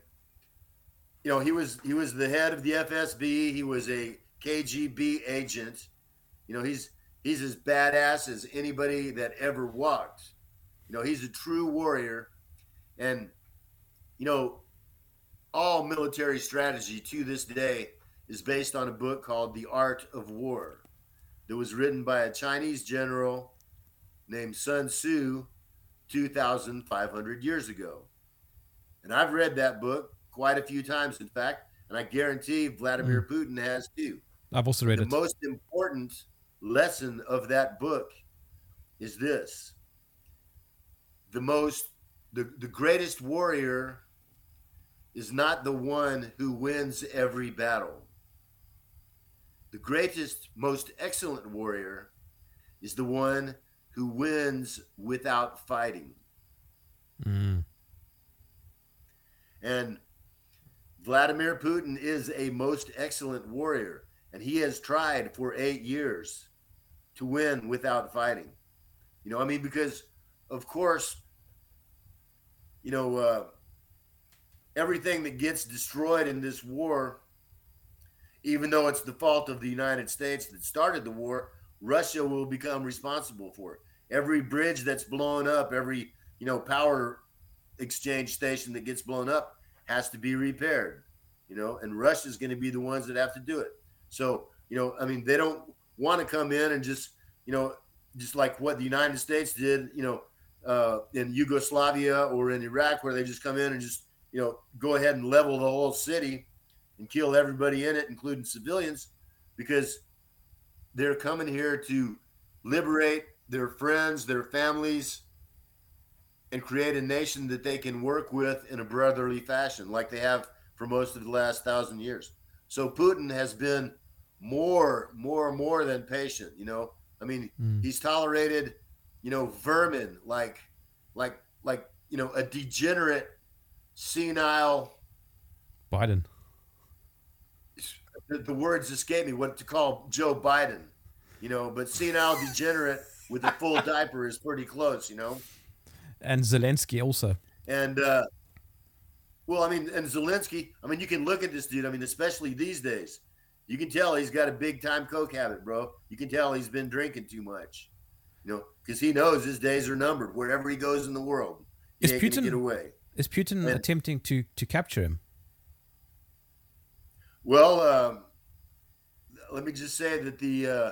you know he was he was the head of the FSB. He was a KGB agent. You know, he's he's as badass as anybody that ever walked. You know, he's a true warrior, and you know, all military strategy to this day is based on a book called The Art of War that was written by a Chinese general named Sun Tzu 2,500 years ago. And I've read that book quite a few times, in fact, and I guarantee Vladimir hmm. Putin has too. I've also read The it. most important lesson of that book is this. The most the, the greatest warrior is not the one who wins every battle. The greatest most excellent warrior is the one who wins without fighting. Mm. and Vladimir Putin is a most excellent warrior, and he has tried for eight years to win without fighting. You know, I mean, because of course, you know, uh, everything that gets destroyed in this war, even though it's the fault of the United States that started the war, Russia will become responsible for it. Every bridge that's blown up, every you know power exchange station that gets blown up has to be repaired. You know, and Russia's going to be the ones that have to do it. So you know, I mean, they don't want to come in and just you know, just like what the United States did, you know, uh, in Yugoslavia or in Iraq, where they just come in and just you know go ahead and level the whole city and kill everybody in it, including civilians, because they're coming here to liberate their friends, their families, and create a nation that they can work with in a brotherly fashion, like they have for most of the last thousand years. So Putin has been more, more, more than patient. You know, I mean, mm. he's tolerated, you know, vermin like, like, like, you know, a degenerate, senile Biden the, the words escape me what to call Joe Biden, you know, but senile degenerate with a full diaper is pretty close, you know. And Zelensky also. And uh, well, I mean, and Zelensky, I mean, you can look at this dude. I mean, especially these days, you can tell he's got a big time coke habit, bro. You can tell he's been drinking too much, you know, because he knows his days are numbered wherever he goes in the world. Is Putin get away? Is Putin and, attempting to to capture him? Well, um, let me just say that the uh,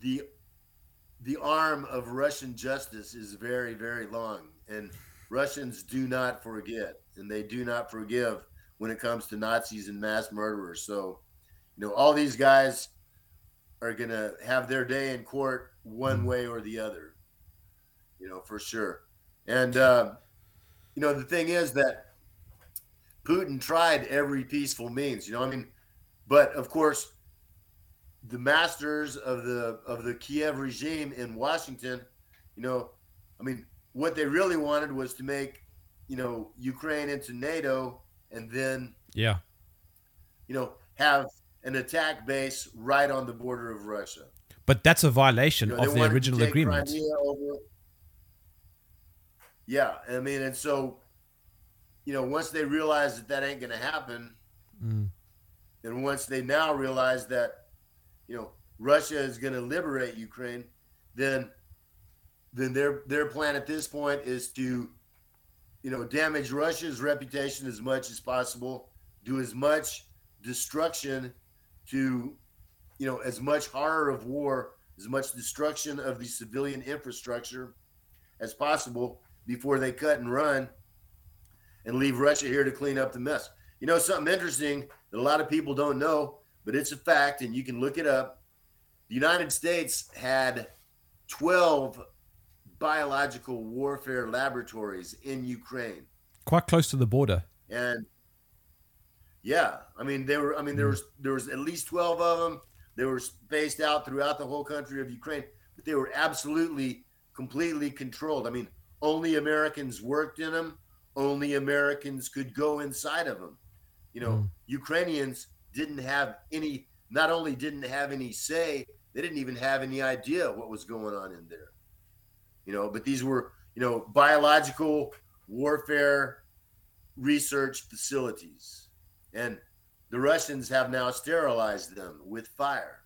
the the arm of Russian justice is very, very long, and Russians do not forget, and they do not forgive when it comes to Nazis and mass murderers. So, you know, all these guys are going to have their day in court one way or the other, you know, for sure. And, uh, you know, the thing is that Putin tried every peaceful means. You know, I mean, but of course, the masters of the of the Kiev regime in Washington, you know, I mean, what they really wanted was to make, you know, Ukraine into NATO, and then yeah, you know, have an attack base right on the border of Russia. But that's a violation you know, of the original agreement. Yeah, I mean, and so you know, once they realize that that ain't going to happen, mm. and once they now realize that, you know, Russia is going to liberate Ukraine, then then their their plan at this point is to, you know, damage Russia's reputation as much as possible, do as much destruction to, you know, as much horror of war, as much destruction of the civilian infrastructure as possible before they cut and run and leave Russia here to clean up the mess. You know, something interesting that a lot of people don't know, but it's a fact, and you can look it up. The United States had 12 biological warfare laboratories in Ukraine. Quite close to the border. And yeah, I mean, there were, I mean, there hmm. was, there was at least 12 of them. They were spaced out throughout the whole country of Ukraine, but they were absolutely, completely controlled. I mean, only Americans worked in them only Americans could go inside of them. You know, mm. Ukrainians didn't have any, not only didn't have any say, they didn't even have any idea what was going on in there. You know, but these were, you know, biological warfare research facilities. And the Russians have now sterilized them with fire.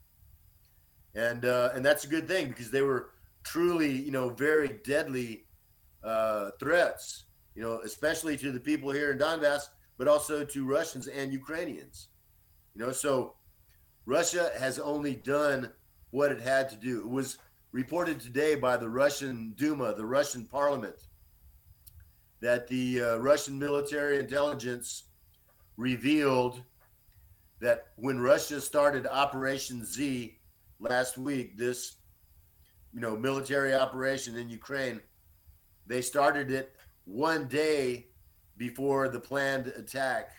And uh, and that's a good thing because they were truly, you know, very deadly uh, threats you know, especially to the people here in Donbass, but also to Russians and Ukrainians. You know, so Russia has only done what it had to do. It was reported today by the Russian Duma, the Russian parliament, that the uh, Russian military intelligence revealed that when Russia started Operation Z last week, this you know military operation in Ukraine, they started it one day before the planned attack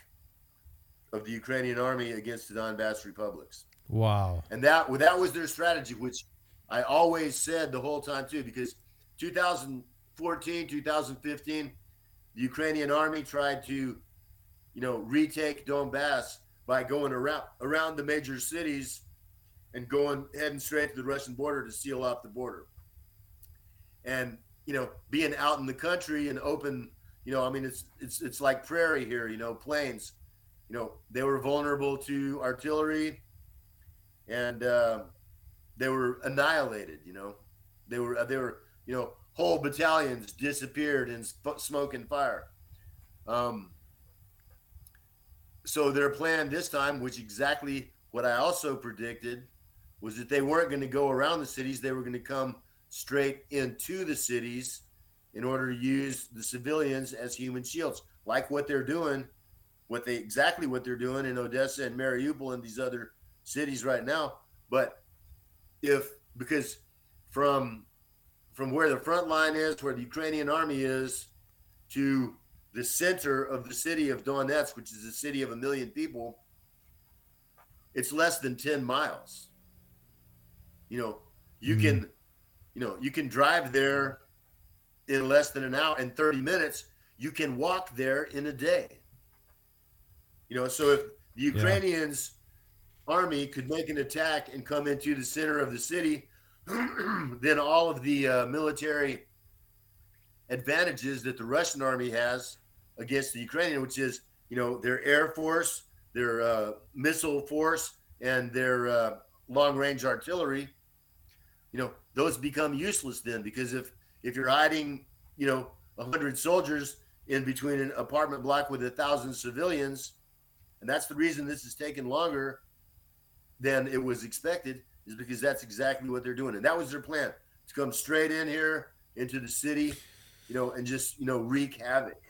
of the Ukrainian army against the Donbass republics. Wow. And that that was their strategy, which I always said the whole time too, because 2014, 2015, the Ukrainian army tried to, you know, retake Donbass by going around around the major cities and going heading straight to the Russian border to seal off the border. And you know, being out in the country and open, you know, I mean, it's it's it's like prairie here, you know, plains. You know, they were vulnerable to artillery, and uh, they were annihilated. You know, they were they were you know whole battalions disappeared in smoke and fire. Um, so their plan this time, which exactly what I also predicted, was that they weren't going to go around the cities; they were going to come straight into the cities in order to use the civilians as human shields, like what they're doing, what they exactly what they're doing in Odessa and Mariupol and these other cities right now. But if because from from where the front line is, where the Ukrainian army is, to the center of the city of Donetsk, which is a city of a million people, it's less than 10 miles. You know, you mm-hmm. can you know, you can drive there in less than an hour and 30 minutes. You can walk there in a day. You know, so if the Ukrainians. Army could make an attack and come into the center of the city, then all of the uh, military advantages that the Russian army has against the Ukrainian, which is, you know, their air force, their uh, missile force, and their uh, long range artillery, you know, those become useless then because if if you're hiding, you know, hundred soldiers in between an apartment block with a thousand civilians, and that's the reason this has taken longer than it was expected, is because that's exactly what they're doing, and that was their plan to come straight in here into the city, you know, and just you know wreak havoc.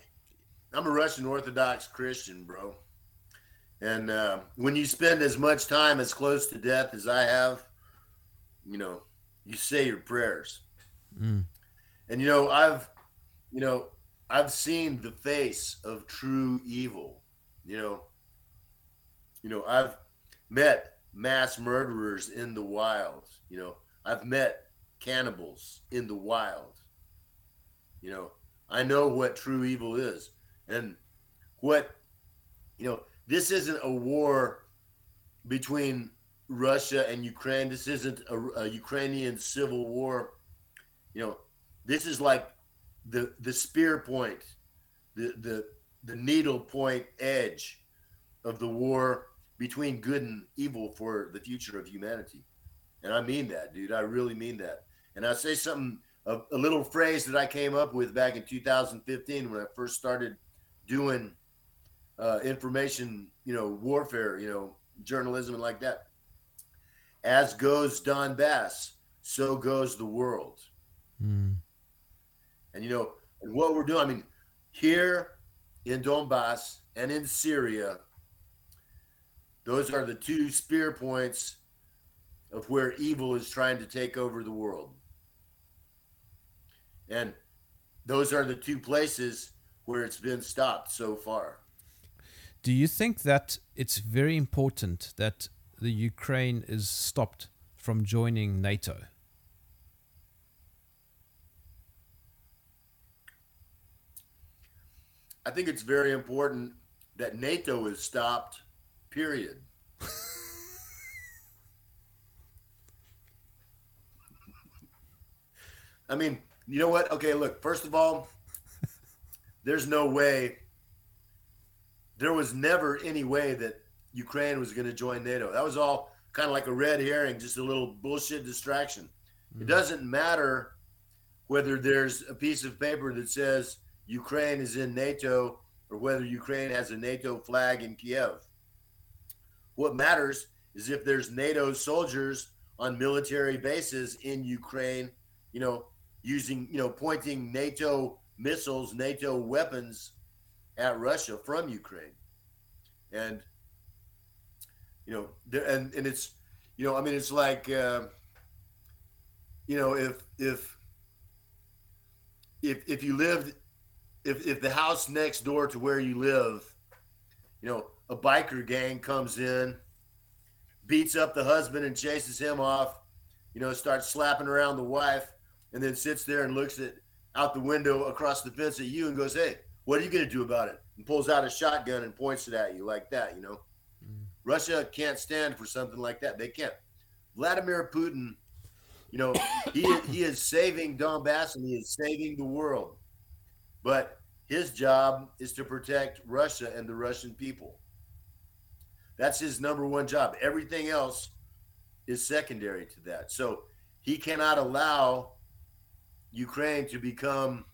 I'm a Russian Orthodox Christian, bro. And uh, when you spend as much time as close to death as I have, you know, you say your prayers. Mm. And you know, I've you know, I've seen the face of true evil. You know, you know, I've met mass murderers in the wild. You know, I've met cannibals in the wild. You know, I know what true evil is. And what, you know, this isn't a war between Russia and Ukraine. This isn't a, a, Ukrainian civil war. You know, this is like the the spear point, the the the needle point edge of the war between good and evil for the future of humanity. And I mean that, dude. I really mean that. And I say something a, a little phrase that I came up with back in 2015 when I first started doing uh, information, you know, warfare, you know, journalism and like that as goes Donbass, so goes the world. Mm. And you know, and what we're doing, I mean, here in Donbass and in Syria, those are the two spear points of where evil is trying to take over the world. And those are the two places where it's been stopped so far. Do you think that it's very important that the Ukraine is stopped from joining NATO? I think it's very important that NATO is stopped, period. I mean, you know what? Okay, look, first of all, there's no way, there was never any way that Ukraine was going to join NATO. That was all kind of like a red herring, just a little bullshit distraction. Mm-hmm. It doesn't matter whether there's a piece of paper that says Ukraine is in NATO or whether Ukraine has a NATO flag in Kiev. What matters is if there's NATO soldiers on military bases in Ukraine, you know, using, you know, pointing NATO missiles, NATO weapons at Russia from Ukraine. And you know, there, and and it's, you know, I mean, it's like, uh, you know, if if if if you lived, if if the house next door to where you live, you know, a biker gang comes in, beats up the husband and chases him off, you know, starts slapping around the wife, and then sits there and looks at out the window across the fence at you and goes, "Hey, what are you going to do about it? and pulls out a shotgun and points it at you like that. You know, mm. Russia can't stand for something like that. They can't. Vladimir Putin, you know, he he is saving Donbass and he is saving the world, but his job is to protect Russia and the Russian people. That's his number one job. Everything else is secondary to that. So he cannot allow Ukraine to become,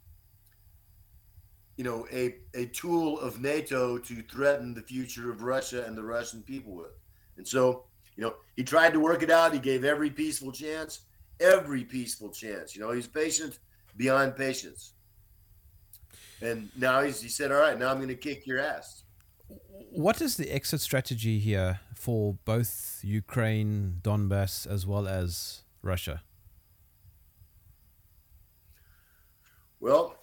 you know, a, a tool of NATO to threaten the future of Russia and the Russian people with. And so, you know, he tried to work it out. He gave every peaceful chance, every peaceful chance. You know, he's patient beyond patience. And now he's, he said, all right, now I'm going to kick your ass. What is the exit strategy here for both Ukraine, Donbass, as well as Russia? Well,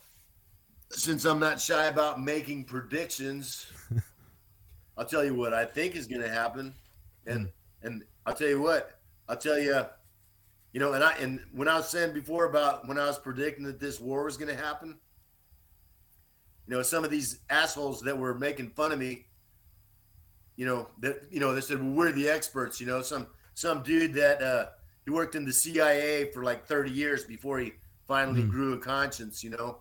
since I'm not shy about making predictions, I'll tell you what I think is going to happen, and mm. and I'll tell you what I'll tell you, you know, and I and when I was saying before about when I was predicting that this war was going to happen, you know, some of these assholes that were making fun of me, you know, that you know they said well, we're the experts, you know, some some dude that uh, he worked in the CIA for like 30 years before he finally mm. grew a conscience, you know.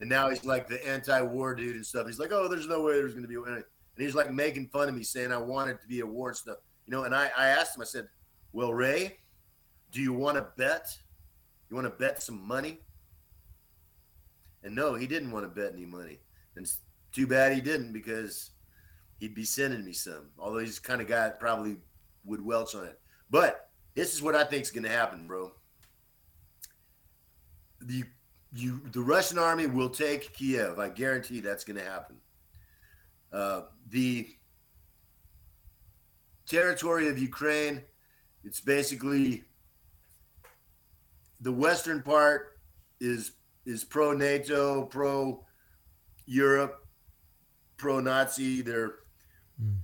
And now he's like the anti-war dude and stuff. He's like, oh, there's no way there's going to be. A and he's like making fun of me, saying I wanted to be a war and stuff, you know. And I, I asked him, I said, well, Ray, do you want to bet? You want to bet some money? And no, he didn't want to bet any money. And it's too bad he didn't because he'd be sending me some. Although he's kind of guy that probably would welch on it. But this is what I think is going to happen, bro the you the Russian army will take Kiev. I guarantee that's going to happen. Uh, the territory of Ukraine, it's basically the western part is is pro NATO, pro Europe, pro Nazi. There, mm.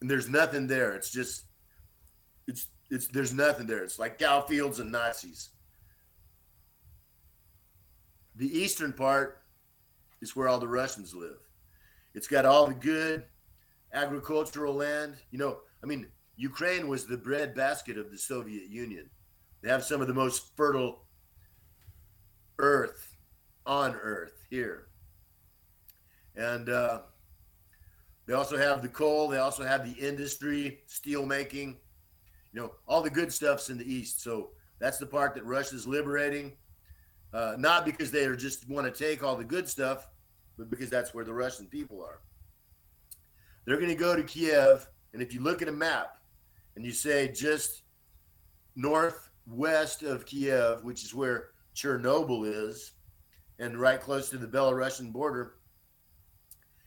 and there's nothing there. It's just it's it's there's nothing there. It's like cow fields and Nazis. The eastern part is where all the Russians live. It's got all the good agricultural land. You know, I mean, Ukraine was the breadbasket of the Soviet Union. They have some of the most fertile earth on earth here. And uh, they also have the coal, they also have the industry, steel making, you know, all the good stuff's in the east. So that's the part that Russia's liberating. Uh, not because they are just want to take all the good stuff, but because that's where the Russian people are. They're going to go to Kiev, and if you look at a map and you say just northwest of Kiev, which is where Chernobyl is, and right close to the Belarusian border,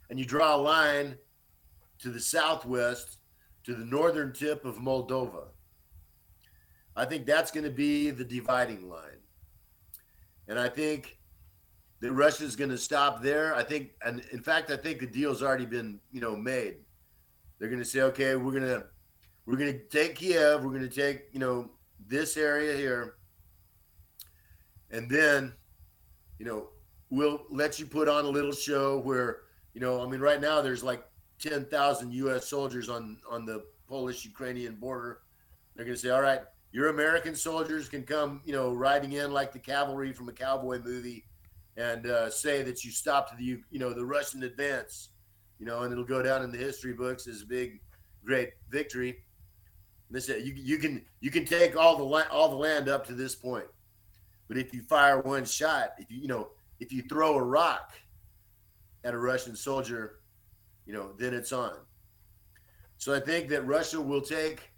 and you draw a line to the southwest to the northern tip of Moldova. I think that's going to be the dividing line. And I think that Russia's going to stop there. I think, and in fact, I think the deal's already been, you know, made. They're going to say, okay, we're going to, we're going to take Kiev. We're going to take, you know, this area here. And then, you know, we'll let you put on a little show where, you know, I mean, right now there's like 10,000 U.S. soldiers on, on the Polish Ukrainian border. They're going to say, all right, your American soldiers can come, you know, riding in like the cavalry from a cowboy movie, and uh, say that you stopped the, you know, the Russian advance, you know, and it'll go down in the history books as a big, great victory. Listen, you you can you can take all the la- all the land up to this point, but if you fire one shot, if you you know if you throw a rock at a Russian soldier, you know, then it's on. So I think that Russia will take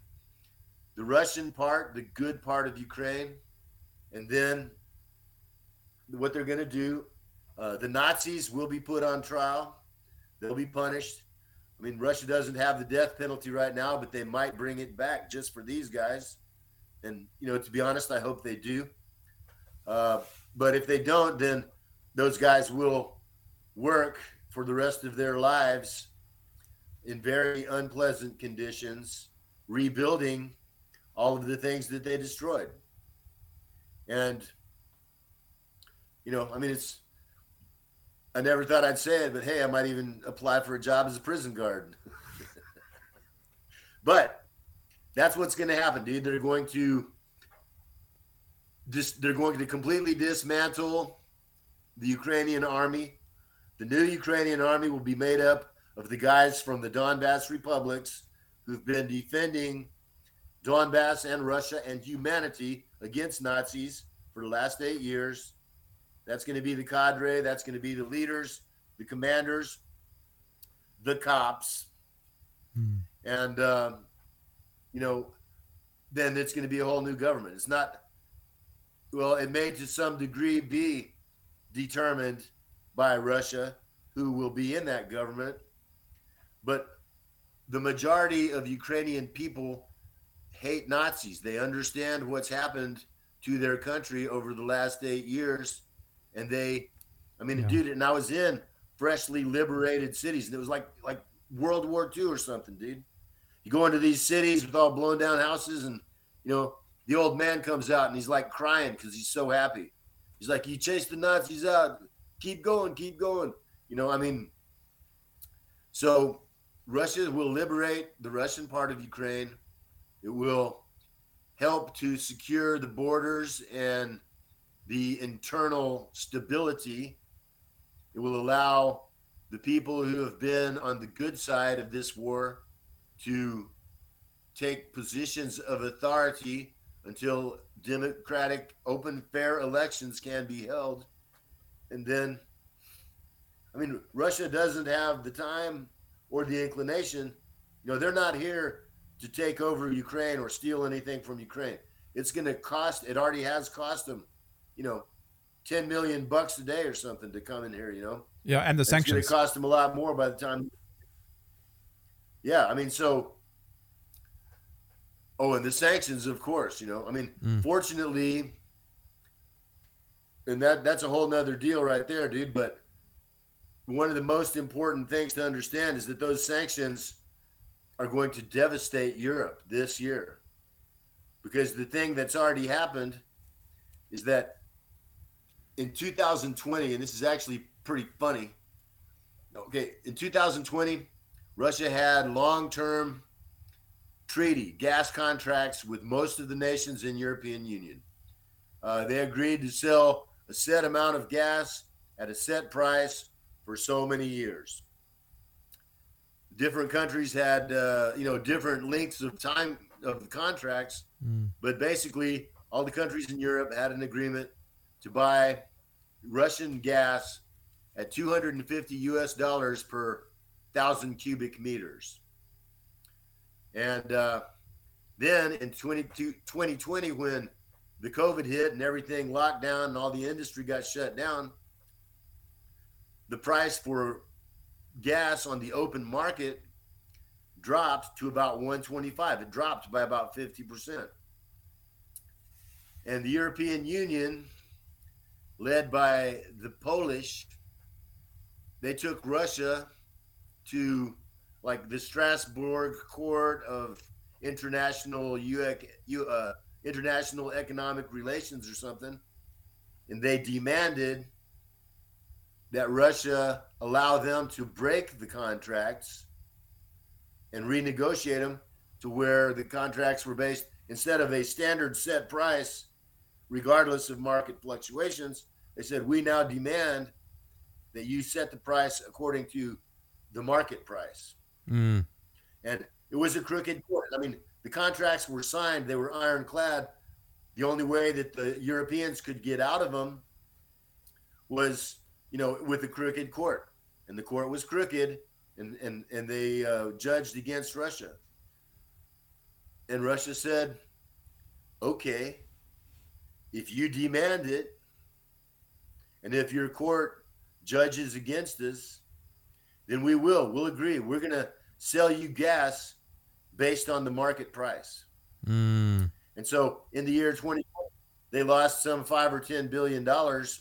the Russian part, the good part of Ukraine, and then what they're going to do. Uh, the Nazis will be put on trial. They'll be punished. I mean, Russia doesn't have the death penalty right now, but they might bring it back just for these guys. And, you know, to be honest, I hope they do. Uh, but if they don't, then those guys will work for the rest of their lives in very unpleasant conditions, rebuilding all of the things that they destroyed. And, you know, I mean, it's I never thought I'd say it, but hey, I might even apply for a job as a prison guard. but that's what's going to happen, dude. They're going to they're going to completely dismantle the Ukrainian army. The new Ukrainian army will be made up of the guys from the Donbass republics who've been defending Donbass and Russia and humanity against Nazis for the last eight years. That's going to be the cadre. That's going to be the leaders, the commanders, the cops. Hmm. And, um, you know, then it's going to be a whole new government. It's not, well, it may to some degree be determined by Russia who will be in that government. But the majority of Ukrainian people hate Nazis. They understand what's happened to their country over the last eight years. And they, I mean, yeah. dude, and I was in freshly liberated cities, and it was like like World War II or something, dude. You go into these cities with all blown down houses, and you know the old man comes out and he's like crying because he's so happy. He's like, "You chased the Nazis out. Keep going, keep going." You know, I mean, so Russia will liberate the Russian part of Ukraine. It will help to secure the borders and the internal stability. It will allow the people who have been on the good side of this war to take positions of authority until democratic, open, fair elections can be held. And then, I mean, Russia doesn't have the time or the inclination. You know, they're not here to take over Ukraine or steal anything from Ukraine. It's going to cost, it already has cost them, you know, 10 million bucks a day or something to come in here, you know? Yeah. And the sanctions. It's going to cost them a lot more by the time. Yeah. I mean, so Oh, and the sanctions, of course. You know, I mean, mm. fortunately, and that that's a whole nother deal right there, dude. But one of the most important things to understand is that those sanctions are going to devastate Europe this year. Because the thing that's already happened is that in 2020, and this is actually pretty funny. Okay, in 2020, Russia had long term treaty, gas contracts with most of the nations in European Union. Uh, they agreed to sell a set amount of gas at a set price for so many years. Different countries had, uh, you know, different lengths of time of the contracts, mm. but basically, all the countries in Europe had an agreement to buy Russian gas at 250 US dollars per thousand cubic meters. And uh, then in 2020, when the COVID hit and everything locked down and all the industry got shut down, the price for gas on the open market dropped to about 125. It dropped by about 50%. And the European Union, led by the Polish, they took Russia to like the Strasbourg Court of International uh, International Economic Relations or something, and they demanded that Russia allow them to break the contracts and renegotiate them to where the contracts were based instead of a standard set price, regardless of market fluctuations. They said, We now demand that you set the price according to the market price. Mm. And it was a crooked court. I mean, the contracts were signed, they were ironclad. The only way that the Europeans could get out of them was, you know, with a crooked court. And the court was crooked and, and, and they uh, judged against Russia. And Russia said, okay, if you demand it, and if your court judges against us, then we will. We'll agree. We're to sell you gas based on the market price. Mm. And so in the year 2020, they lost some five or ten billion dollars,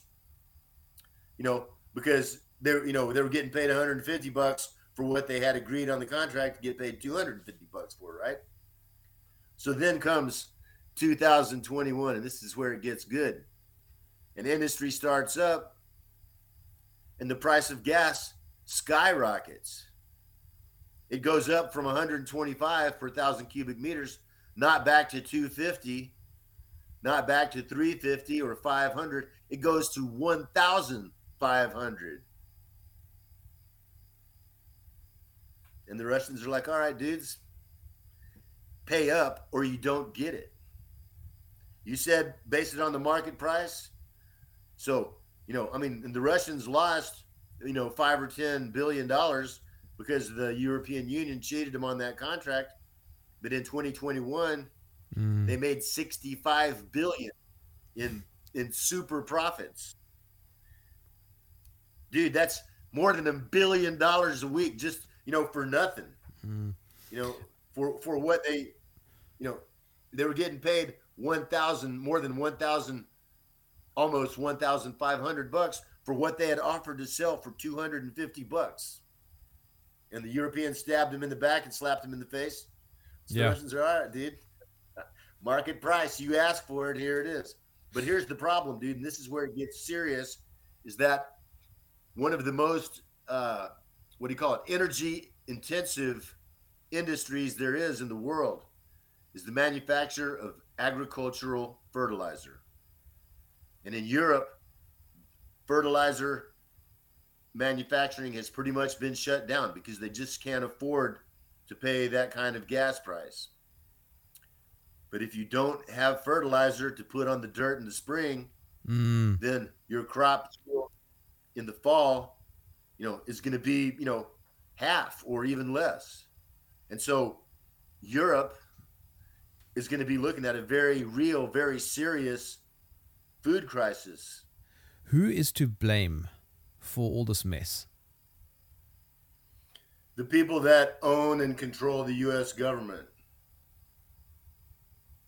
you know, because they're you know they were getting paid 150 bucks for what they had agreed on the contract to get paid 250 bucks for, right? So then comes 2021, and this is where it gets good. And industry starts up, and the price of gas skyrockets. It goes up from 125 per thousand cubic meters, not back to 250, not back to 350 or 500. It goes to 1,500. And the Russians are like, all right, dudes, pay up or you don't get it. You said base it on the market price. So, you know, I mean, the Russians lost, you know, five or 10 billion dollars because the European Union cheated them on that contract. But in 2021, mm. they made 65 billion in in super profits. Dude, that's more than a billion dollars a week just, you know, for nothing. Mm. You know, for for what they you know, they were getting paid 1000 more than 1000 almost 1500 bucks for what they had offered to sell for 250 bucks and the europeans stabbed him in the back and slapped him in the face yeah. are all right dude market price you ask for it here it is but here's the problem dude and this is where it gets serious is that one of the most uh, what do you call it energy intensive industries there is in the world is the manufacture of agricultural fertilizer. And in Europe, fertilizer manufacturing has pretty much been shut down because they just can't afford to pay that kind of gas price. But if you don't have fertilizer to put on the dirt in the spring, mm. then your crop in the fall, you know, is going to be, you know, half or even less. And so Europe is going to be looking at a very real, very serious food crisis. Who is to blame for all this mess? The people that own and control the U.S. government.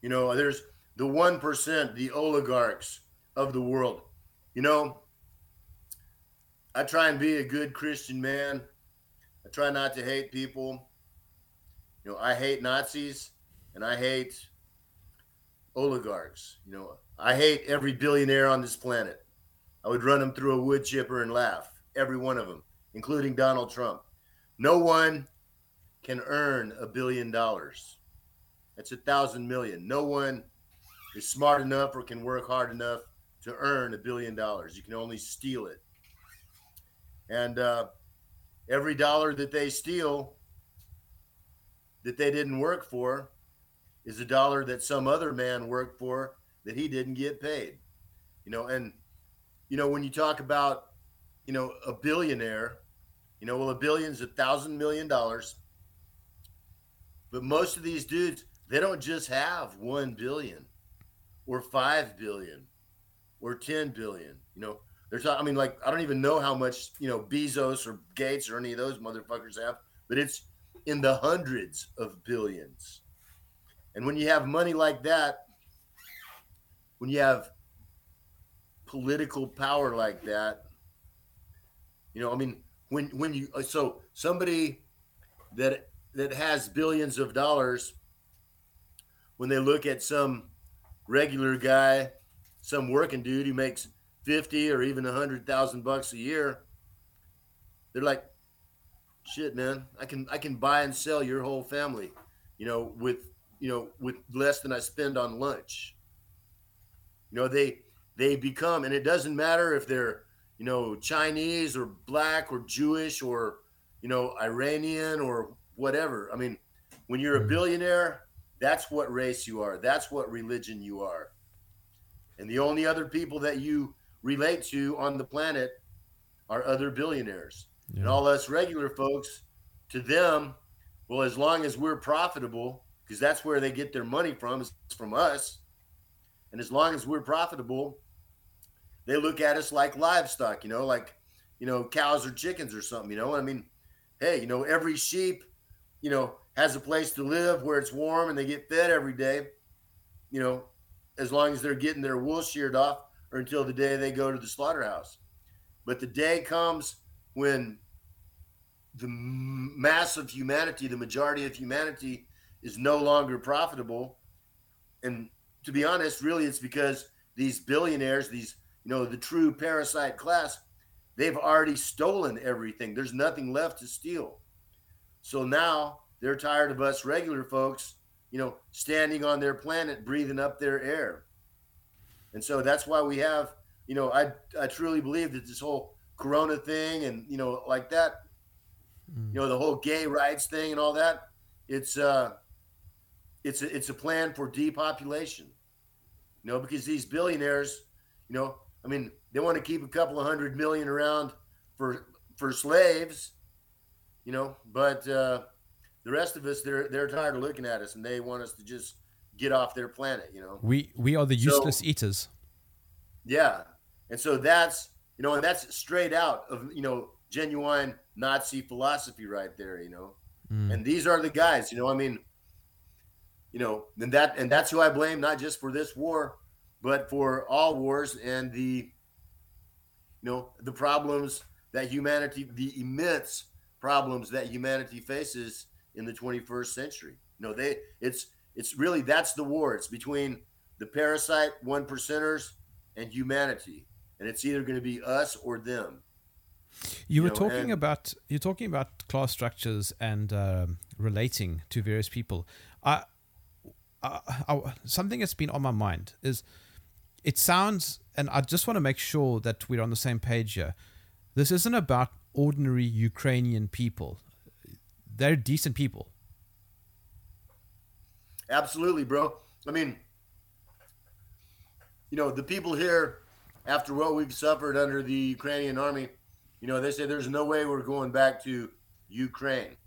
You know, there's the 1%, the oligarchs of the world. You know, I try and be a good Christian man. I try not to hate people. You know, I hate Nazis and I hate oligarchs. You know, I hate every billionaire on this planet. I would run them through a wood chipper and laugh, every one of them, including Donald Trump. No one can earn a billion dollars. That's a thousand million. No one is smart enough or can work hard enough to earn a billion dollars. You can only steal it. And uh, every dollar that they steal that they didn't work for is a dollar that some other man worked for that he didn't get paid. You know, and you know when you talk about you know a billionaire, you know, well a billion's a thousand million dollars. But most of these dudes, they don't just have one billion or five billion or ten billion. You know, there's I mean, like I don't even know how much you know Bezos or Gates or any of those motherfuckers have, but it's in the hundreds of billions. And when you have money like that, when you have political power like that, you know, I mean, when when you uh, so somebody that that has billions of dollars, when they look at some regular guy, some working dude who makes fifty or even a hundred thousand bucks a year, they're like, "Shit, man, I can I can buy and sell your whole family, you know, with you know, with less than I spend on lunch. You know, they they become, and it doesn't matter if they're, you know, Chinese or black or Jewish or, you know, Iranian or whatever. I mean, when you're a mm-hmm. billionaire, that's what race you are. That's what religion you are. And the only other people that you relate to on the planet are other billionaires. Yeah. And all us regular folks, to them, well, as long as we're profitable, because that's where they get their money from is from us. And as long as we're profitable, they look at us like livestock, you know, like you know cows or chickens or something. You know, I mean, hey, you know, every sheep, you know, has a place to live where it's warm and they get fed every day. You know, as long as they're getting their wool sheared off or until the day they go to the slaughterhouse. But the day comes when the mass of humanity, the majority of humanity, is no longer profitable. And to be honest, really, it's because these billionaires, these, you know, the true parasite class, they've already stolen everything. There's nothing left to steal. So now they're tired of us regular folks, you know, standing on their planet, breathing up their air. And so that's why we have, you know, I I truly believe that this whole Corona thing and you know like that, mm. you know, the whole gay rights thing and all that, it's uh, it's a, it's a plan for depopulation. You know, because these billionaires, you know, I mean, they want to keep a couple of hundred million around for for slaves, you know, but uh, the rest of us, they're they're tired of looking at us and they want us to just get off their planet. You know, we we are the useless so, eaters. Yeah, and so that's you know, and that's straight out of you know genuine Nazi philosophy right there. You know, mm. and these are the guys. You know, I mean, you know, and that and that's who I blame, not just for this war, but for all wars and the you know the problems that humanity, the immense problems that humanity faces in the 21st century. You know, they it's it's really that's the war. It's between the parasite one percenters and humanity, and it's either going to be us or them. You, you were know, talking and, about you're talking about class structures and uh, relating to various people. I, I, I, something that's been on my mind is it sounds, and I just want to make sure that we're on the same page here. This isn't about ordinary Ukrainian people. They're decent people. Absolutely, bro. I mean, you know, the people here, after what we've suffered under the Ukrainian army, you know, they say there's no way we're going back to Ukraine.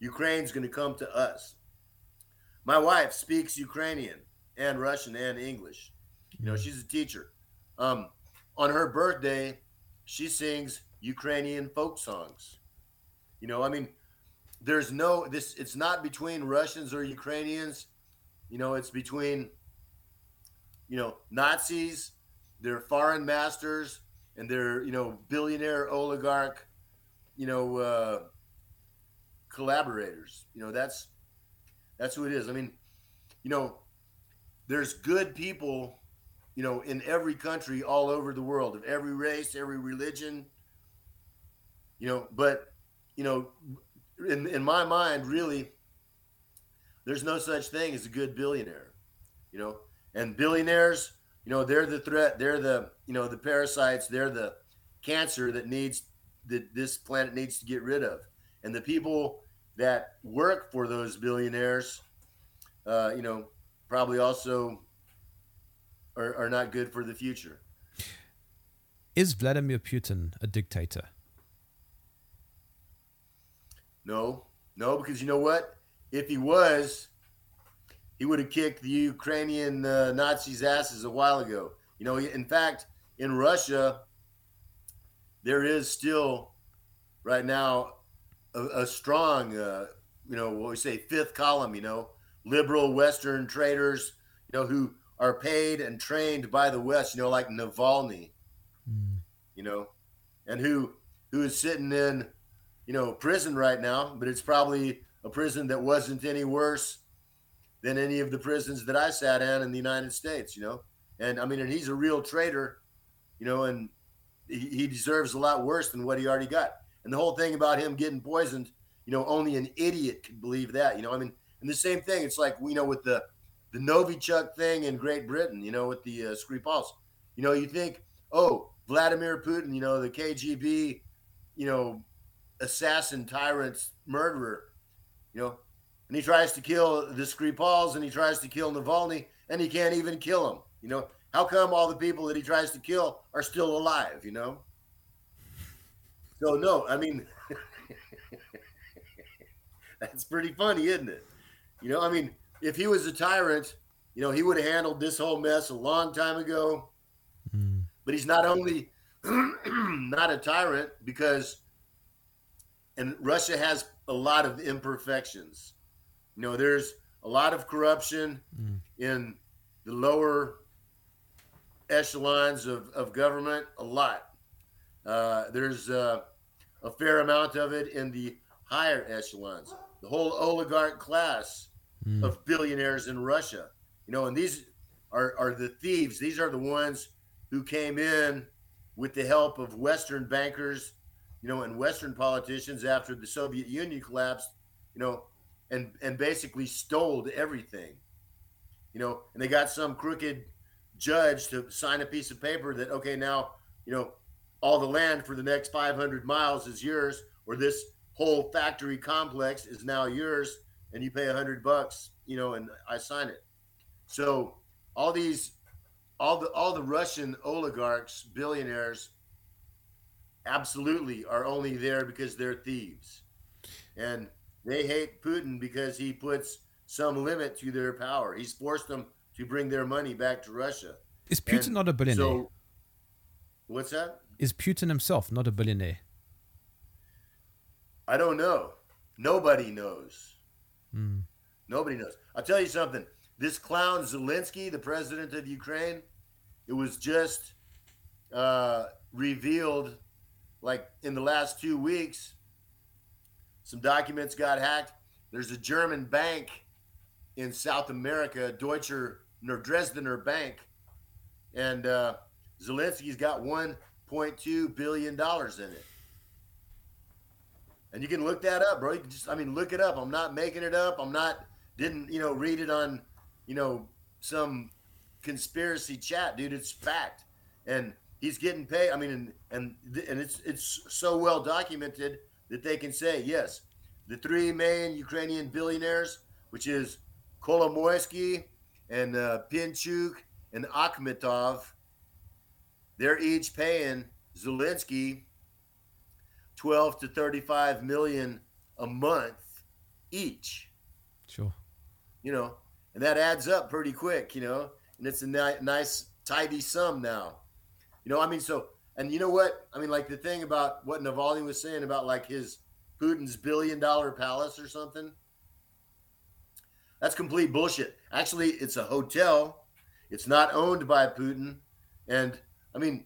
Ukraine's going to come to us. My wife speaks Ukrainian and Russian and English. You know, she's a teacher. Um, on her birthday, she sings Ukrainian folk songs. You know, I mean, there's no this. It's not between Russians or Ukrainians. You know, it's between you know Nazis, their foreign masters, and their you know billionaire oligarch, you know, uh, collaborators. You know, that's that's who it is. I mean, you know, there's good people, you know, in every country all over the world, of every race, every religion. You know, but you know, in in my mind, really, there's no such thing as a good billionaire. You know, and billionaires, you know, they're the threat. They're the you know the parasites. They're the cancer that needs that this planet needs to get rid of. And the people that work for those billionaires, uh, you know, probably also are, are not good for the future. Is Vladimir Putin a dictator? No, no, because you know what? If he was, he would have kicked the Ukrainian uh, Nazis' asses a while ago. You know, in fact, in Russia, there is still right now a, a strong, uh, you know, what we say, fifth column. You know, liberal Western traders, you know, who are paid and trained by the West. You know, like Navalny. Mm. You know, and who who is sitting in, you know, prison right now, but it's probably a prison that wasn't any worse than any of the prisons that I sat in in the United States, you know. And I mean, and he's a real traitor, you know, and he, he deserves a lot worse than what he already got. And the whole thing about him getting poisoned, you know, only an idiot could believe that, you know. I mean, and the same thing, it's like you know with the the Novichok thing in Great Britain, you know, with the uh, Skripals, you know, you think, oh, Vladimir Putin, you know, the KGB, you know, assassin, tyrant, murderer, you know, and he tries to kill the Skripals and he tries to kill Navalny and he can't even kill him. You know, how come all the people that he tries to kill are still alive, you know? So, no, I mean, that's pretty funny, isn't it? You know, I mean, if he was a tyrant, you know, he would have handled this whole mess a long time ago. Mm. But he's not only not a tyrant because, and Russia has a lot of imperfections. You know, there's a lot of corruption mm. in the lower echelons of, of government, a lot. Uh, there's uh, a fair amount of it in the higher echelons. The whole oligarch class mm. of billionaires in Russia, you know, and these are, are the thieves. These are the ones who came in with the help of Western bankers, you know, and Western politicians after the Soviet Union collapsed, you know, and and basically stole everything, you know, and they got some crooked judge to sign a piece of paper that okay now you know all the land for the next 500 miles is yours or this whole factory complex is now yours and you pay hundred bucks you know and i sign it. So all these all the all the russian oligarchs billionaires absolutely are only there because they're thieves. And they hate putin because he puts some limit to their power. He's forced them to bring their money back to russia. Is putin And not a billionaire? so what's that is putin himself not a billionaire I don't know. Nobody knows. Hmm. Nobody knows. I'll tell you something. This clown Zelensky, the president of Ukraine, it was just uh, revealed like in the last two weeks. Some documents got hacked. There's a German bank in South America, Deutscher or Dresdner Bank, and uh, Zelensky's got 1.2 billion dollars in it. And you can look that up, bro. You can just, I mean, look it up. I'm not making it up. I'm not, didn't, you know, read it on, you know, some conspiracy chat, dude. It's fact. And he's getting paid. I mean, and, and, and it's, it's so well documented that they can say, yes, the three main Ukrainian billionaires, which is Kolomoisky and uh, Pinchuk and Akhmetov, they're each paying Zelensky 12 to 35 million a month each. Sure. You know and that adds up pretty quick you know and it's a ni- nice tidy sum now. You know i mean so and you know what? I mean like the thing about what navalny was saying about like his putin's billion dollar palace or something that's complete bullshit. Actually it's a hotel. It's not owned by putin. And i mean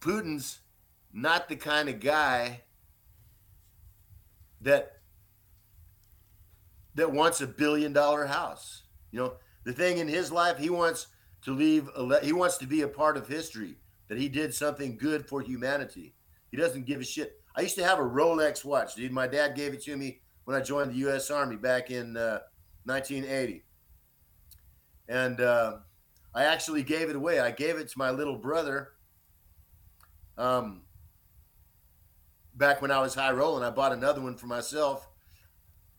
putin's not the kind of guy that that wants a billion dollar house. You know, the thing in his life, he wants to leave he wants to be a part of history that he did something good for humanity. He doesn't give a shit. I used to have a Rolex watch, dude. My dad gave it to me when I joined the U.S. Army back in uh, 1980, and uh, I actually gave it away. I gave it to my little brother. Um, back when I was high rolling, I bought another one for myself.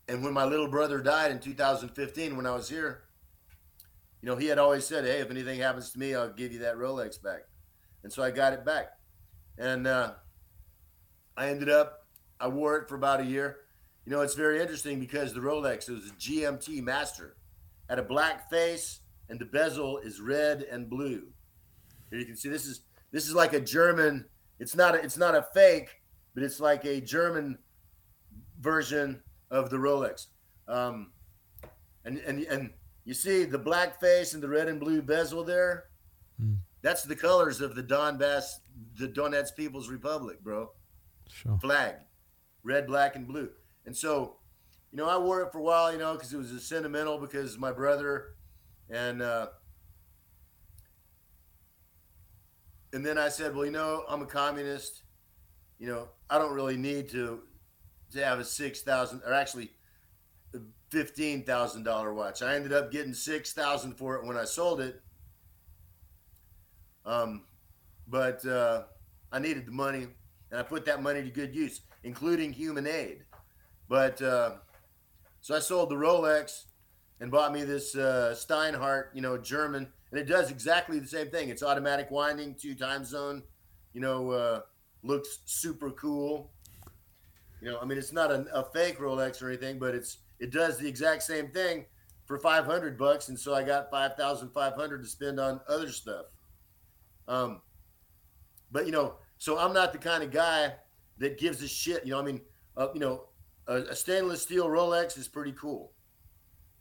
And when my little brother died in 2015, when I was here, you know, he had always said, "Hey, if anything happens to me, I'll give you that Rolex back." And so I got it back, and uh, I ended up I wore it for about a year. You know, it's very interesting because the Rolex it was a GMT Master, had a black face, and the bezel is red and blue. Here you can see this is this is like a German. It's not a, it's not a fake, but it's like a German version of the Rolex. Um, and and and you see the black face and the red and blue bezel there. Hmm. That's the colors of the Donbass, the Donetsk People's Republic, bro. sure Flag, red, black, and blue. And so, you know, I wore it for a while, you know, because it was a sentimental because my brother, and uh, and then I said, well, you know, I'm a communist. You know, I don't really need to to have a six thousand or actually fifteen thousand dollar watch. I ended up getting six thousand for it when I sold it. Um, but uh, I needed the money, and I put that money to good use, including human aid. But uh, so I sold the Rolex and bought me this uh, Steinhart, you know, German, and it does exactly the same thing. It's automatic winding, two time zone, you know, uh, looks super cool. You know, I mean, it's not a, a fake Rolex or anything, but it's it does the exact same thing for 500 bucks, and so I got 5,500 to spend on other stuff. Um, but you know, so I'm not the kind of guy that gives a shit. You know, I mean, uh, you know, a, a stainless steel Rolex is pretty cool.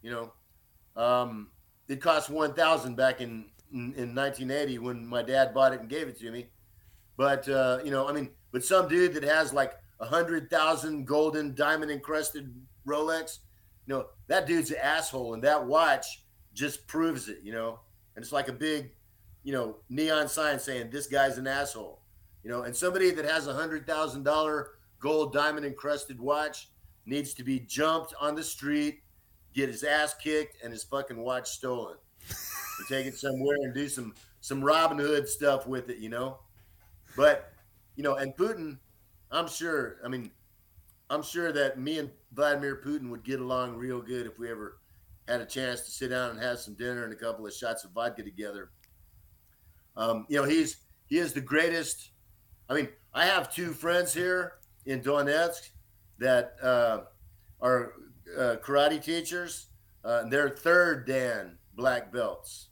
You know, um, it cost one thousand back in, in in 1980 when my dad bought it and gave it to me. But uh, you know, I mean, but some dude that has like a hundred thousand golden diamond encrusted Rolex, you know, that dude's an asshole, and that watch just proves it. You know, and it's like a big you know, neon sign saying this guy's an asshole. You know, and somebody that has a hundred thousand dollar gold diamond encrusted watch needs to be jumped on the street, get his ass kicked, and his fucking watch stolen. and take it somewhere and do some some Robin Hood stuff with it, you know. But you know, and Putin, I'm sure. I mean, I'm sure that me and Vladimir Putin would get along real good if we ever had a chance to sit down and have some dinner and a couple of shots of vodka together. Um, you know, he's he is the greatest. I mean, I have two friends here in Donetsk that uh, are uh, karate teachers. Uh, they're third Dan black belts,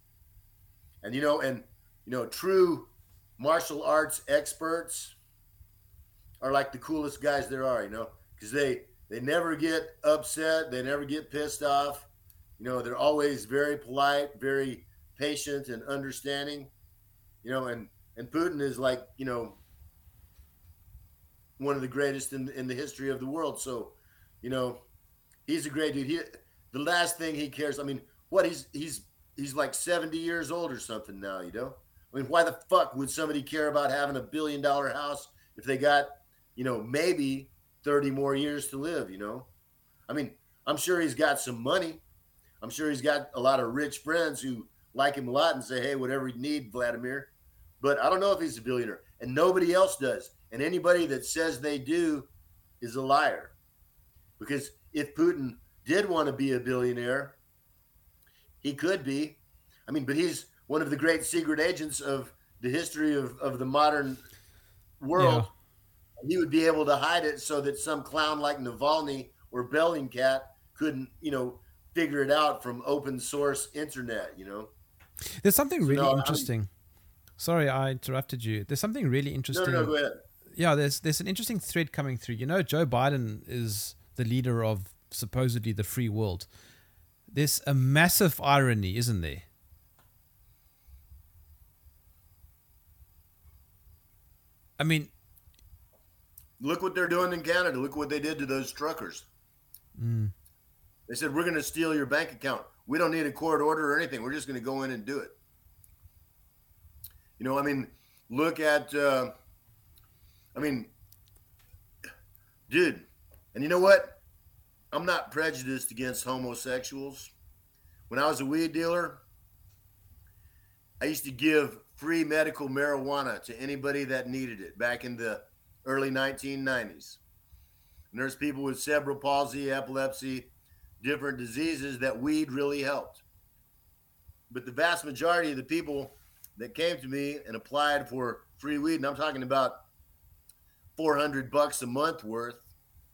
and you know, and you know, true martial arts experts are like the coolest guys there are. You know, because they they never get upset, they never get pissed off. You know, they're always very polite, very patient and understanding. You know, and and Putin is like you know one of the greatest in in the history of the world. So, you know, he's a great dude. He the last thing he cares. I mean, what he's he's he's like seventy years old or something now. You know, I mean, why the fuck would somebody care about having a billion dollar house if they got you know maybe thirty more years to live? You know, I mean, I'm sure he's got some money. I'm sure he's got a lot of rich friends who like him a lot and say, "Hey, whatever you need, Vladimir." But I don't know if he's a billionaire, and nobody else does. And anybody that says they do is a liar. Because if Putin did want to be a billionaire, he could be. I mean, but he's one of the great secret agents of the history of, of the modern world. Yeah. He would be able to hide it so that some clown like Navalny or Bellingcat couldn't, you know, figure it out from open source internet, you know. There's something really so, no, interesting. I mean, Sorry, I interrupted you. There's something really interesting. No, no, go ahead. Yeah, there's there's an interesting thread coming through. You know, Joe Biden is the leader of supposedly the free world. There's a massive irony, isn't there? I mean, look what they're doing in Canada. Look what they did to those truckers. Mm. They said, We're going to steal your bank account. We don't need a court order or anything. We're just going to go in and do it. You know, I mean, look at, uh, I mean, dude, and you know what? I'm not prejudiced against homosexuals. When I was a weed dealer, I used to give free medical marijuana to anybody that needed it back in the early 1990s. And there's people with cerebral palsy, epilepsy, different diseases that weed really helped. But the vast majority of the people that came to me and applied for free weed, and I'm talking about 400 bucks a month worth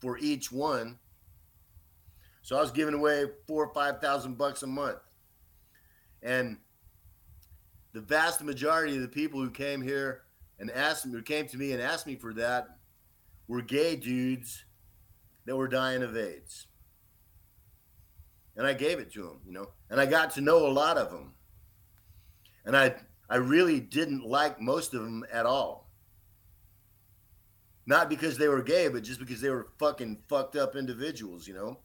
for each one. So I was giving away four or five thousand bucks a month, and the vast majority of the people who came here and asked me, came to me and asked me for that, were gay dudes that were dying of AIDS, and I gave it to them, you know, and I got to know a lot of them, and I I really didn't like most of them at all. Not because they were gay, but just because they were fucking fucked up individuals, you know.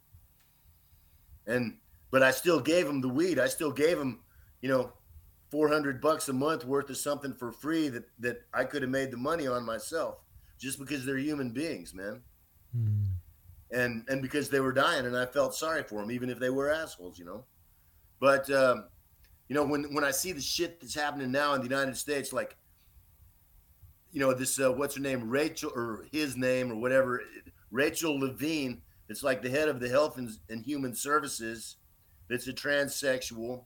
And but I still gave them the weed. I still gave them, you know, 400 bucks a month worth of something for free that that I could have made the money on myself just because they're human beings, man. Mm. And and because they were dying and I felt sorry for them even if they were assholes, you know. But um you know, when when I see the shit that's happening now in the United States, like, you know, this uh, what's her name, Rachel or his name or whatever, Rachel Levine. It's like the head of the Health and, and Human Services. That's a transsexual,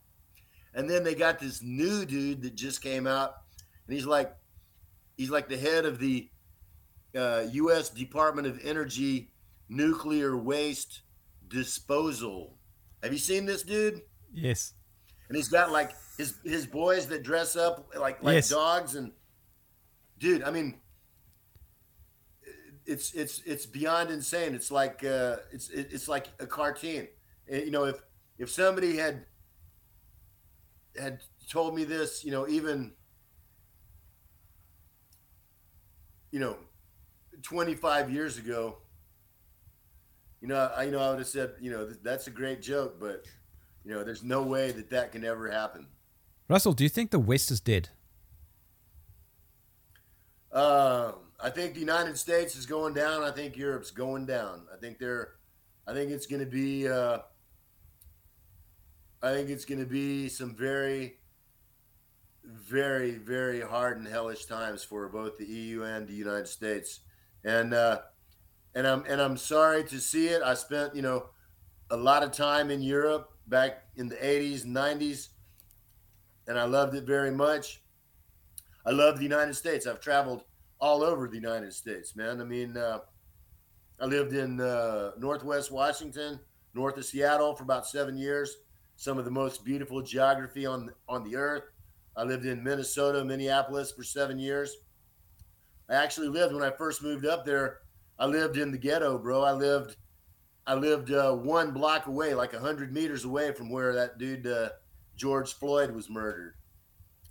and then they got this new dude that just came out, and he's like, he's like the head of the uh, U.S. Department of Energy nuclear waste disposal. Have you seen this dude? Yes and he's got like his his boys that dress up like like yes. dogs and dude i mean it's it's it's beyond insane it's like uh it's it's like a cartoon you know if if somebody had had told me this you know even you know 25 years ago you know i you know i would have said you know that's a great joke but you know, there's no way that that can ever happen. Russell, do you think the West is dead? Um, I think the United States is going down. I think Europe's going down. I think they're. I think it's going to be. Uh, I think it's going to be some very, very, very hard and hellish times for both the EU and the United States, and uh, and I'm and I'm sorry to see it. I spent you know a lot of time in Europe back in the 80s, 90s, and I loved it very much. I love the United States. I've traveled all over the United States, man. I mean, uh, I lived in uh, Northwest Washington, north of Seattle, for about seven years. Some of the most beautiful geography on on the earth. I lived in Minnesota, Minneapolis for seven years. I actually lived when I first moved up there. I lived in the ghetto, bro. I lived, I lived uh, one block away, like hundred meters away from where that dude uh, George Floyd was murdered.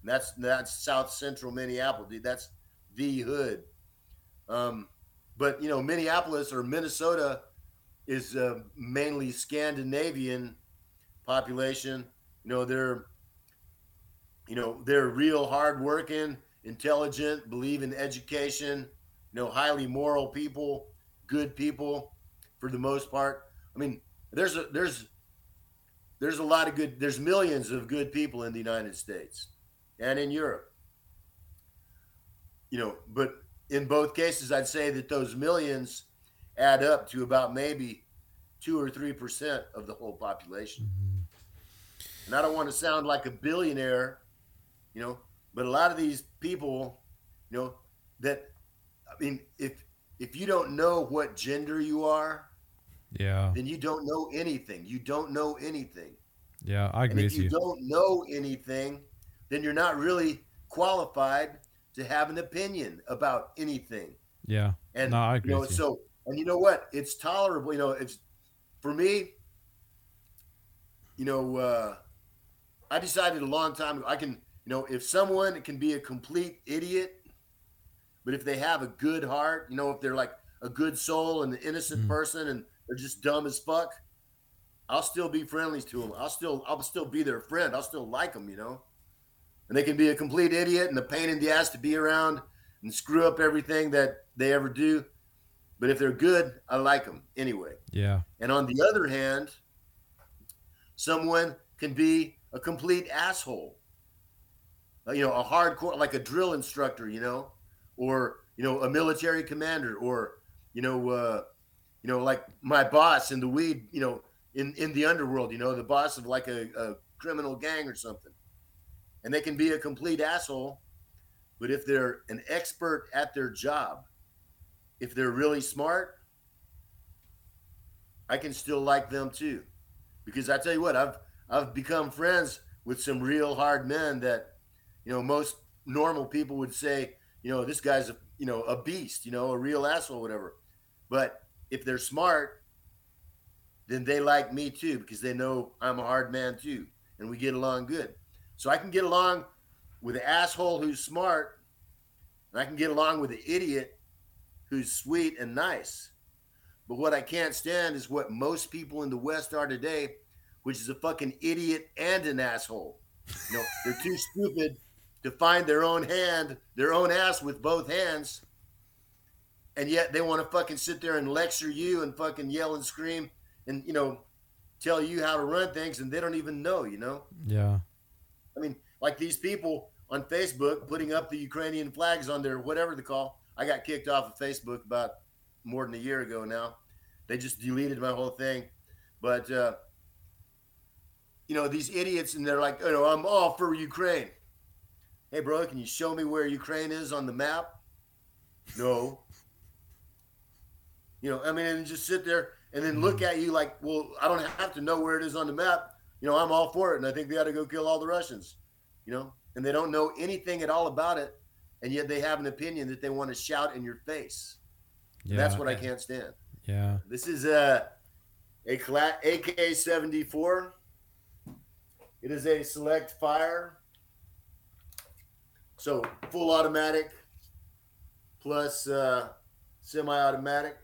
That's that's South Central Minneapolis, dude. That's the hood. Um, but you know, Minneapolis or Minnesota is uh, mainly Scandinavian population. You know, they're you know they're real hardworking, intelligent, believe in education. You know, highly moral people, good people, for the most part. I mean, there's a there's there's a lot of good. There's millions of good people in the United States and in Europe. You know, but in both cases, I'd say that those millions add up to about maybe two or three percent of the whole population. Mm-hmm. And I don't want to sound like a billionaire, you know, but a lot of these people, you know, that I mean, if if you don't know what gender you are, Yeah. then you don't know anything. You don't know anything. Yeah, I And agree if with you you. don't know anything, then you're not really qualified to have an opinion about anything. Yeah. And No, I agree you know, so and you know what? It's tolerable. You know, it's for me. You know, uh, I decided a long time ago. I can, you know, if someone can be a complete idiot, but if they have a good heart, you know, if they're like a good soul and an innocent Mhm. person, and they're just dumb as fuck, I'll still be friendly to them. I'll still, I'll still be their friend. I'll still like them, you know. And they can be a complete idiot and a pain in the ass to be around and screw up everything that they ever do. But if they're good, I like them anyway. Yeah. And on the other hand, someone can be a complete asshole. Uh, You know, a hardcore, like a drill instructor, you know, or you know, a military commander, or you know, uh, you know, like my boss in the weed, you know, in in the underworld, you know, the boss of like a, a criminal gang or something. And they can be a complete asshole, but if they're an expert at their job, if they're really smart, I can still like them too. Because I tell you what, I've I've become friends with some real hard men that, you know, most normal people would say, you know, this guy's a you know a beast, you know, a real asshole, whatever. But if they're smart, then they like me too because they know I'm a hard man too, and we get along good. So I can get along with an asshole who's smart, and I can get along with an idiot who's sweet and nice. But what I can't stand is what most people in the West are today, which is a fucking idiot and an asshole. You know, they're too stupid to find their own hand, their own ass with both hands. And yet they want to fucking sit there and lecture you and fucking yell and scream and, you know, tell you how to run things and they don't even know, you know? Yeah. I mean, like these people on Facebook putting up the Ukrainian flags on their whatever they call. I got kicked off of Facebook about more than a year ago now. They just deleted my whole thing. But uh, you know, these idiots and they're like, you know, I'm all for Ukraine. Hey bro, can you show me where Ukraine is on the map? No. You know, I mean, and just sit there and then look at you like, well, I don't have to know where it is on the map. You know, I'm all for it, and I think they ought to go kill all the Russians. You know, and they don't know anything at all about it, and yet they have an opinion that they want to shout in your face. Yeah. That's what I can't stand. Yeah. This is a a cla- AK-74. It is a select fire. So full automatic plus uh, semi-automatic.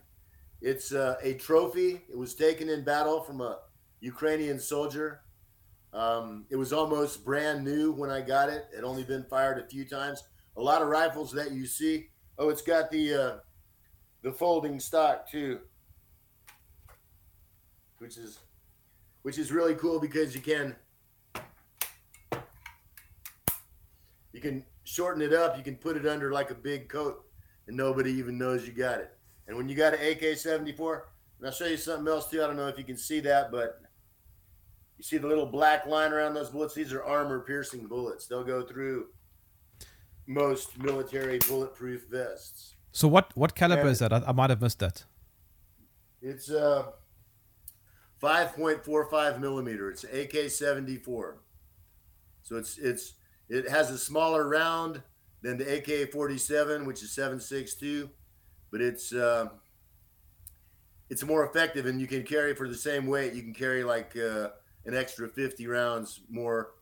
It's uh, a trophy. It was taken in battle from a Ukrainian soldier Um, it was almost brand new when I got it. It only been fired a few times. A lot of rifles that you see. Oh, it's got the uh, the folding stock too, which is which is really cool because you can you can shorten it up. You can put it under like a big coat, and nobody even knows you got it. And when you got an AK-74, and I'll show you something else too. I don't know if you can see that, but you see the little black line around those bullets? These are armor piercing bullets. They'll go through most military bulletproof vests. So what what caliber And- is that? I, I might have missed that. It's uh 5.45 millimeter. It's AK 74. So it's it's it has a smaller round than the AK 47, which is 7.62, but it's uh, it's more effective, and you can carry for the same weight. You can carry like uh, an extra 50 rounds more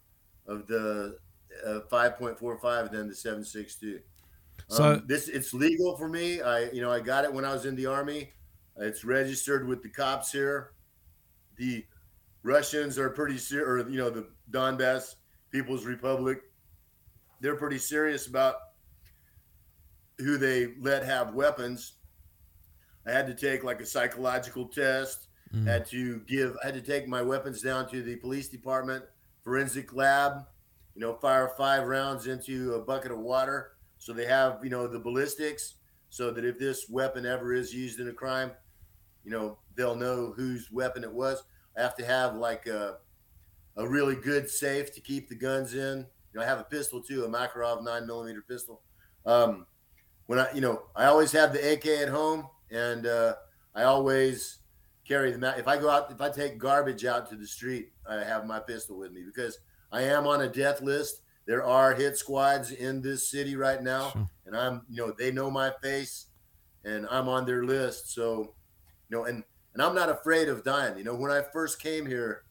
of the uh, 5.45 than the 7.62. So- um, this it's legal for me. I you know I got it when I was in the army. It's registered with the cops here. The Russians are pretty ser- or you know the Donbass People's Republic. They're pretty serious about who they let have weapons. I had to take like a psychological test. Mm. Had to give. I had to take my weapons down to the police department forensic lab. You know, fire five rounds into a bucket of water, so they have you know the ballistics, so that if this weapon ever is used in a crime, you know they'll know whose weapon it was. I have to have like a a really good safe to keep the guns in. You know, I have a pistol too, a Makarov nine millimeter pistol. Um, when I, you know, I always have the AK at home, and uh, I always carry the. ma- If I go out, if I take garbage out to the street, I have my pistol with me because I am on a death list. There are hit squads in this city right now, Sure. and I'm, you know, they know my face, and I'm on their list. So, you know, and and I'm not afraid of dying. You know, when I first came here,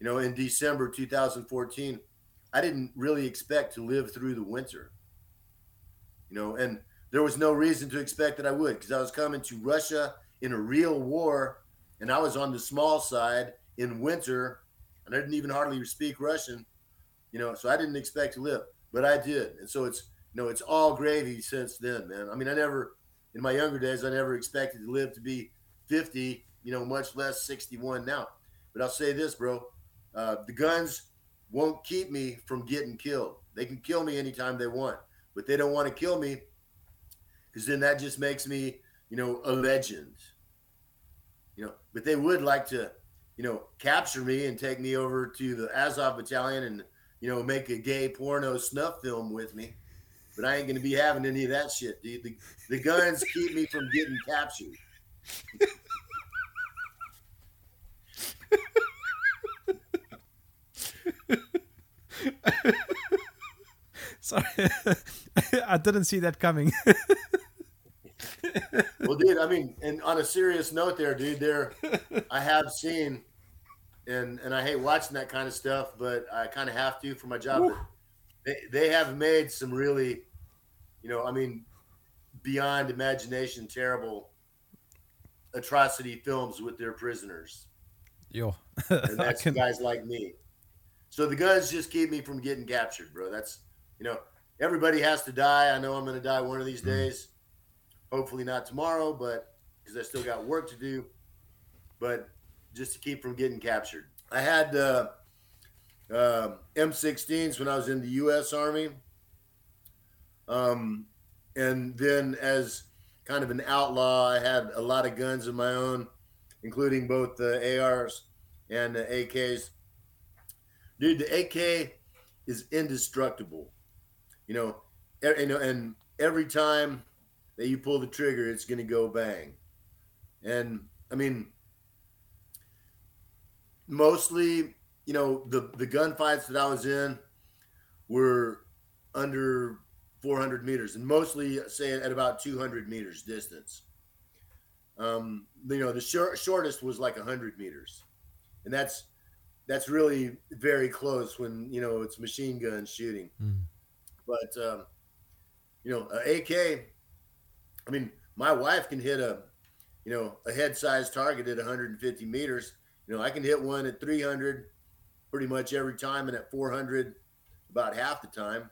you know, in December 2014, I didn't really expect to live through the winter. You know, and there was no reason to expect that I would because I was coming to Russia in a real war, and I was on the small side in winter, and I didn't even hardly speak Russian. You know, so I didn't expect to live, but I did, and so it's you know it's all gravy since then, man. I mean, I never in my younger days I never expected to live to be 50, you know, much less 61 now. But I'll say this, bro, uh, the guns won't keep me from getting killed. They can kill me anytime they want, but they don't want to kill me because then that just makes me, you know, a legend. You know, but they would like to, you know, capture me and take me over to the Azov battalion and, you know, make a gay porno snuff film with me. But I ain't gonna be having any of that shit, dude. The, the guns keep me from getting captured. Sorry, I didn't see that coming. Well, dude, I mean, and on a serious note, there, dude, there, I have seen, and and I hate watching that kind of stuff, but I kind of have to for my job. They they have made some really, you know, I mean, beyond imagination, terrible atrocity films with their prisoners, Yo, and that's can, guys like me. So the guns just keep me from getting captured, bro. That's you know, everybody has to die. I know I'm going to die one of these mm. days. Hopefully not tomorrow, but because I still got work to do. But just to keep from getting captured. I had uh, uh, M16s when I was in the U.S. Army, um, and then as kind of an outlaw, I had a lot of guns of my own, including both the ARs and the AKs. Dude, the AK is indestructible. You know, you know, and every time that you pull the trigger, it's going to go bang. And I mean, mostly, you know, the the gunfights that I was in were under 400 meters, and mostly say at about 200 meters distance. Um, you know, the short, shortest was like 100 meters, and that's that's really very close when you know it's machine gun shooting. Mm. But um, you know, a AK. I mean, my wife can hit a, you know, a head size target at 150 meters. You know, I can hit one at 300, pretty much every time, and at 400 about half the time.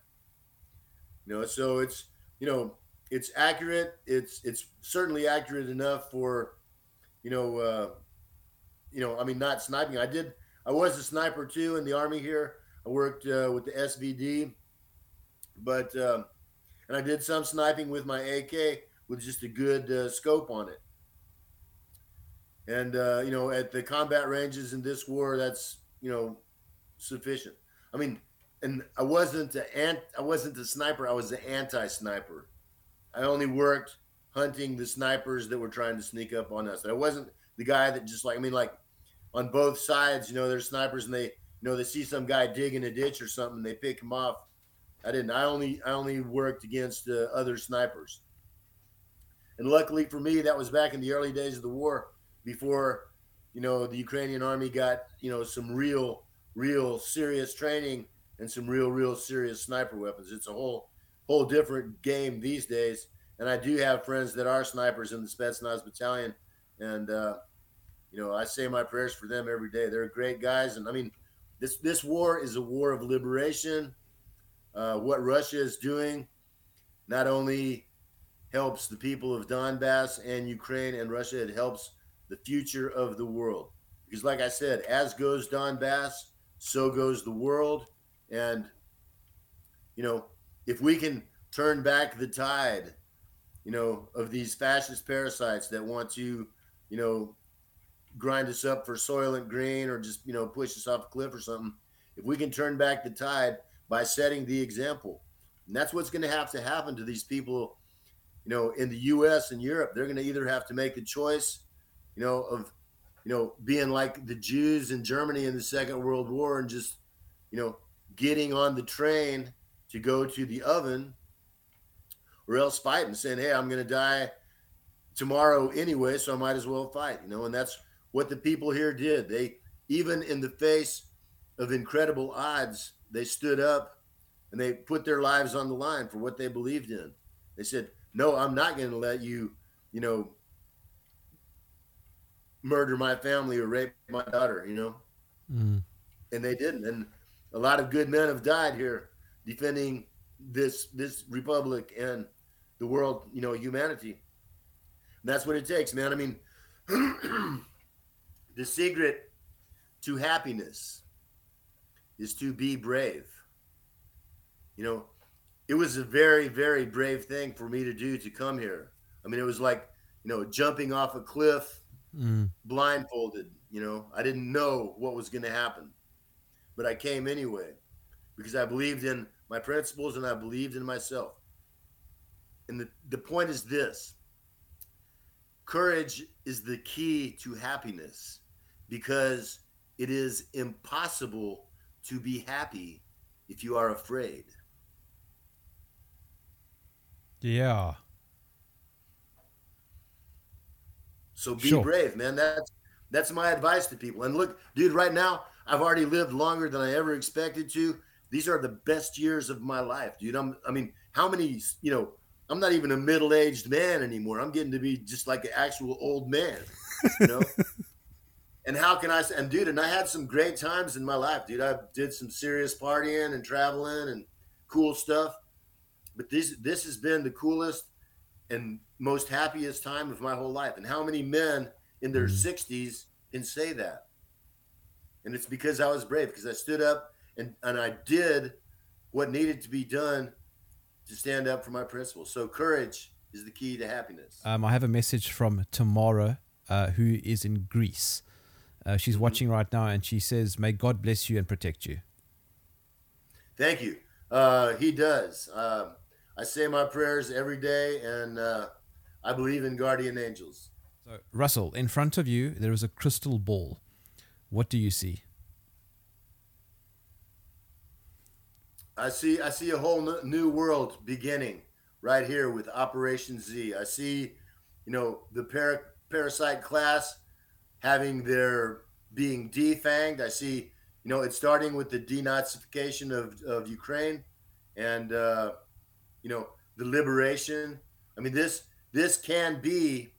You know, so it's you know it's accurate. It's it's certainly accurate enough for you know uh, you know I mean not sniping. I did I was a sniper too in the army here. I worked uh, with the SVD, but um, and I did some sniping with my AK with just a good uh, scope on it. And uh, you know, at the combat ranges in this war, that's you know sufficient. I mean, and I wasn't an ant, I wasn't a sniper. I was an anti-sniper. I only worked hunting the snipers that were trying to sneak up on us. I wasn't the guy that just like I mean, like on both sides, you know, there's snipers and they you know they see some guy digging a ditch or something, and they pick him off. I didn't. I only I only worked against uh, other snipers. And luckily for me, that was back in the early days of the war, before you know the Ukrainian army got you know some real, real serious training and some real, real serious sniper weapons. It's a whole, whole different game these days. And I do have friends that are snipers in the Spetsnaz battalion, and uh, you know I say my prayers for them every day. They're great guys, and I mean, this this war is a war of liberation. Uh, what Russia is doing not only helps the people of Donbass and Ukraine and Russia, it helps the future of the world. Because, like I said, as goes Donbass, so goes the world. And, you know, if we can turn back the tide, you know, of these fascist parasites that want to, you know, grind us up for Soylent Green or just, you know, push us off a cliff or something, if we can turn back the tide by setting the example, and that's what's going to have to happen to these people you know, in the U.S. and Europe, they're going to either have to make a choice, you know, of, you know, being like the Jews in Germany in the Second World War and just, you know, getting on the train to go to the oven, or else fighting, saying, "Hey, I'm going to die tomorrow anyway, so I might as well fight." You know, and that's what the people here did. They, even in the face of incredible odds, they stood up and they put their lives on the line for what they believed in. They said, no, I'm not going to let you, you know, murder my family or rape my daughter, you know? Mm. And they didn't. And a lot of good men have died here defending this this republic and the world, you know, humanity. And that's what it takes, man. I mean, the secret to happiness is to be brave. You know, it was a very, very brave thing for me to do to come here. I mean, it was like, you know, jumping off a cliff mm. blindfolded. You know, I didn't know what was going to happen, but I came anyway because I believed in my principles and I believed in myself. And the, the point is this courage is the key to happiness because it is impossible to be happy if you are afraid. Yeah. So be sure. brave, man. That's that's my advice to people. And look, dude, right now I've already lived longer than I ever expected to. These are the best years of my life, dude. I'm I mean, how many, you know, I'm not even a middle-aged man anymore. I'm getting to be just like an actual old man, you know? and how can I say, and dude, and I had some great times in my life, dude. I did some serious partying and traveling and cool stuff but this this has been the coolest and most happiest time of my whole life. And how many men in their mm-hmm. 60s can say that? And it's because I was brave, because I stood up and, and I did what needed to be done to stand up for my principles. So courage is the key to happiness. Um, I have a message from Tamara, uh, who is in Greece. Uh, she's mm-hmm. watching right now, and she says, "May God bless you and protect you." Thank you. Uh, he does. Um, I say my prayers every day, and uh, I believe in guardian angels. So, Russell, in front of you, there is a crystal ball. What do you see? I see. I see a whole new world beginning right here with Operation Z. I see, you know, the para- parasite class having their being defanged. I see, you know, it's starting with the denazification of, of Ukraine, and uh, you know, the liberation. I mean, this this can be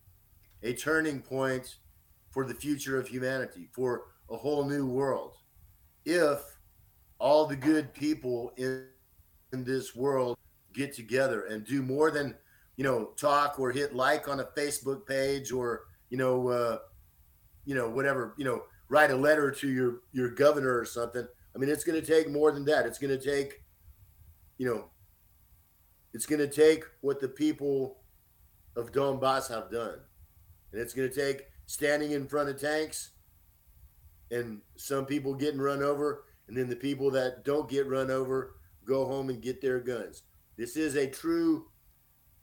a turning point for the future of humanity, for a whole new world. if all the good people in, in this world get together and do more than you know talk or hit like on a Facebook page or you know uh, you know whatever you know write a letter to your your governor or something. I mean, it's going to take more than that. It's going to take you know it's going to take what the people of Donbass have done, and it's going to take standing in front of tanks and some people getting run over and then the people that don't get run over go home and get their guns. This is a true,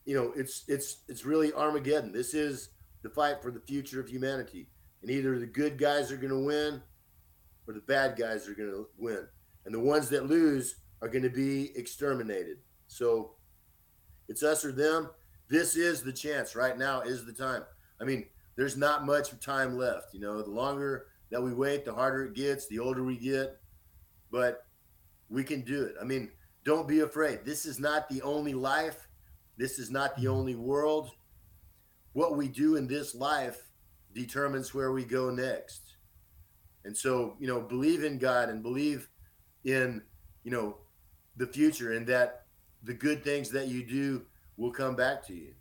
you know, it's it's it's really Armageddon. This is the fight for the future of humanity, and either the good guys are going to win, or the bad guys are going to win, and the ones that lose are going to be exterminated. So, it's us or them. This is the chance right now. Is the time. I mean, there's not much time left. You know, the longer that we wait, the harder it gets, the older we get but we can do it. I mean, don't be afraid. This is not the only life. This is not the only world. What we do in this life determines where we go next. And so, you know, believe in God and believe in, you know, the future and that the good things that you do will come back to you.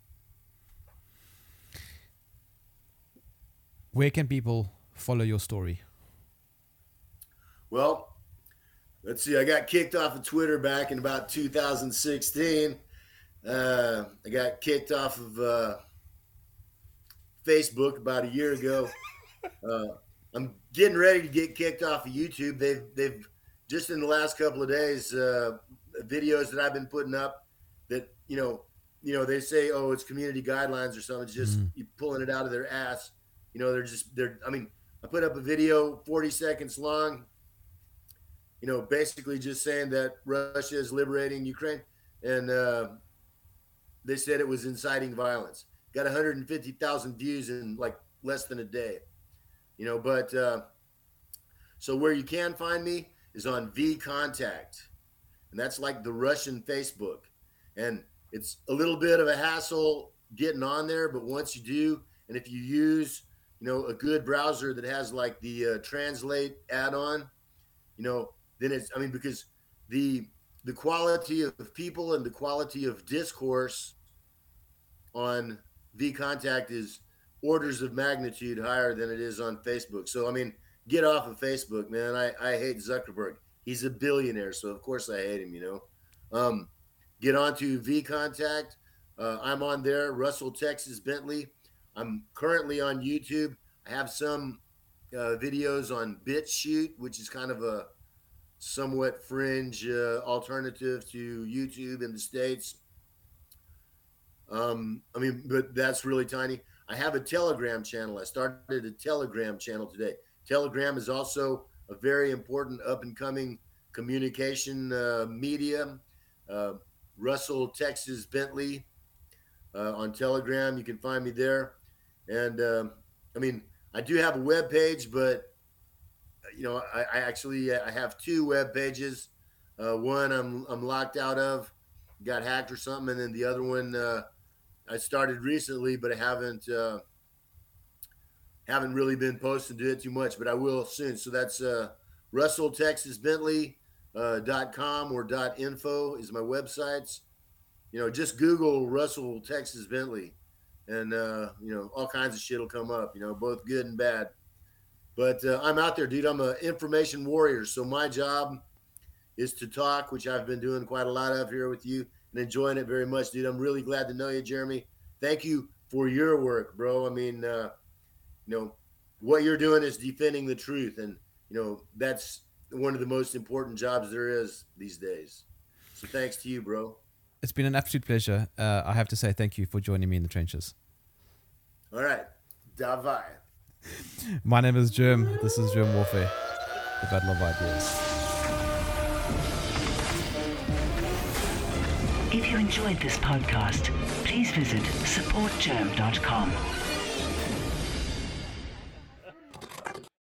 Where can people follow your story? Well, let's see, I got kicked off of Twitter back in about 2016. Uh, I got kicked off of uh, Facebook about a year ago. Uh, I'm getting ready to get kicked off of YouTube. They've they've just in the last couple of days uh, videos that I've been putting up that you know you know they say oh it's community guidelines or something. It's just mm. you pulling it out of their ass. You know they're just they're. I mean I put up a video 40 seconds long you know, basically just saying that Russia is liberating Ukraine, and uh, they said it was inciting violence. Got 150,000 views in like less than a day, you know. But uh, so where you can find me is on VKontakte, and that's like the Russian Facebook, and it's a little bit of a hassle getting on there, but once you do, and if you use you know a good browser that has like the uh, translate add-on, you know then it's I mean because the the quality of people and the quality of discourse on VKontakte is orders of magnitude higher than it is on Facebook. So I mean, get off of Facebook, man. I, I hate Zuckerberg. He's a billionaire, so of course I hate him, you know. Um, get onto VKontakte. Uh, I'm on there, Russell Texas Bentley. I'm currently on YouTube. I have some uh, videos on BitChute, which is kind of a somewhat fringe uh, alternative to YouTube in the States. Um, I mean, but that's really tiny. I have a Telegram channel. I started a Telegram channel today. Telegram is also a very important up and coming communication uh, media. Uh, Russell Texas Bentley uh, on Telegram. You can find me there. And um, I mean, I do have a web page, but you know, I, I actually uh, I have two web pages. Uh, one I'm I'm locked out of, got hacked or something, and then the other one uh, I started recently, but I haven't uh, haven't really been posting to it too much, but I will soon. So that's uh, Russell Texas Bentley uh, or dot info is my websites. You know, just Google Russell Texas Bentley, and uh, you know all kinds of shit will come up. You know, both good and bad. But uh, I'm out there, dude. I'm an information warrior. So my job is to talk, which I've been doing quite a lot of here with you and enjoying it very much, dude. I'm really glad to know you, Jeremy. Thank you for your work, bro. I mean, uh, you know, what you're doing is defending the truth. And, you know, that's one of the most important jobs there is these days. So thanks to you, bro. It's been an absolute pleasure. Uh, I have to say thank you for joining me in the trenches. All right. Davai. My name is Germ. This is Germ Warfare, the Battle of Ideas. If you enjoyed this podcast, please visit supportgerm.com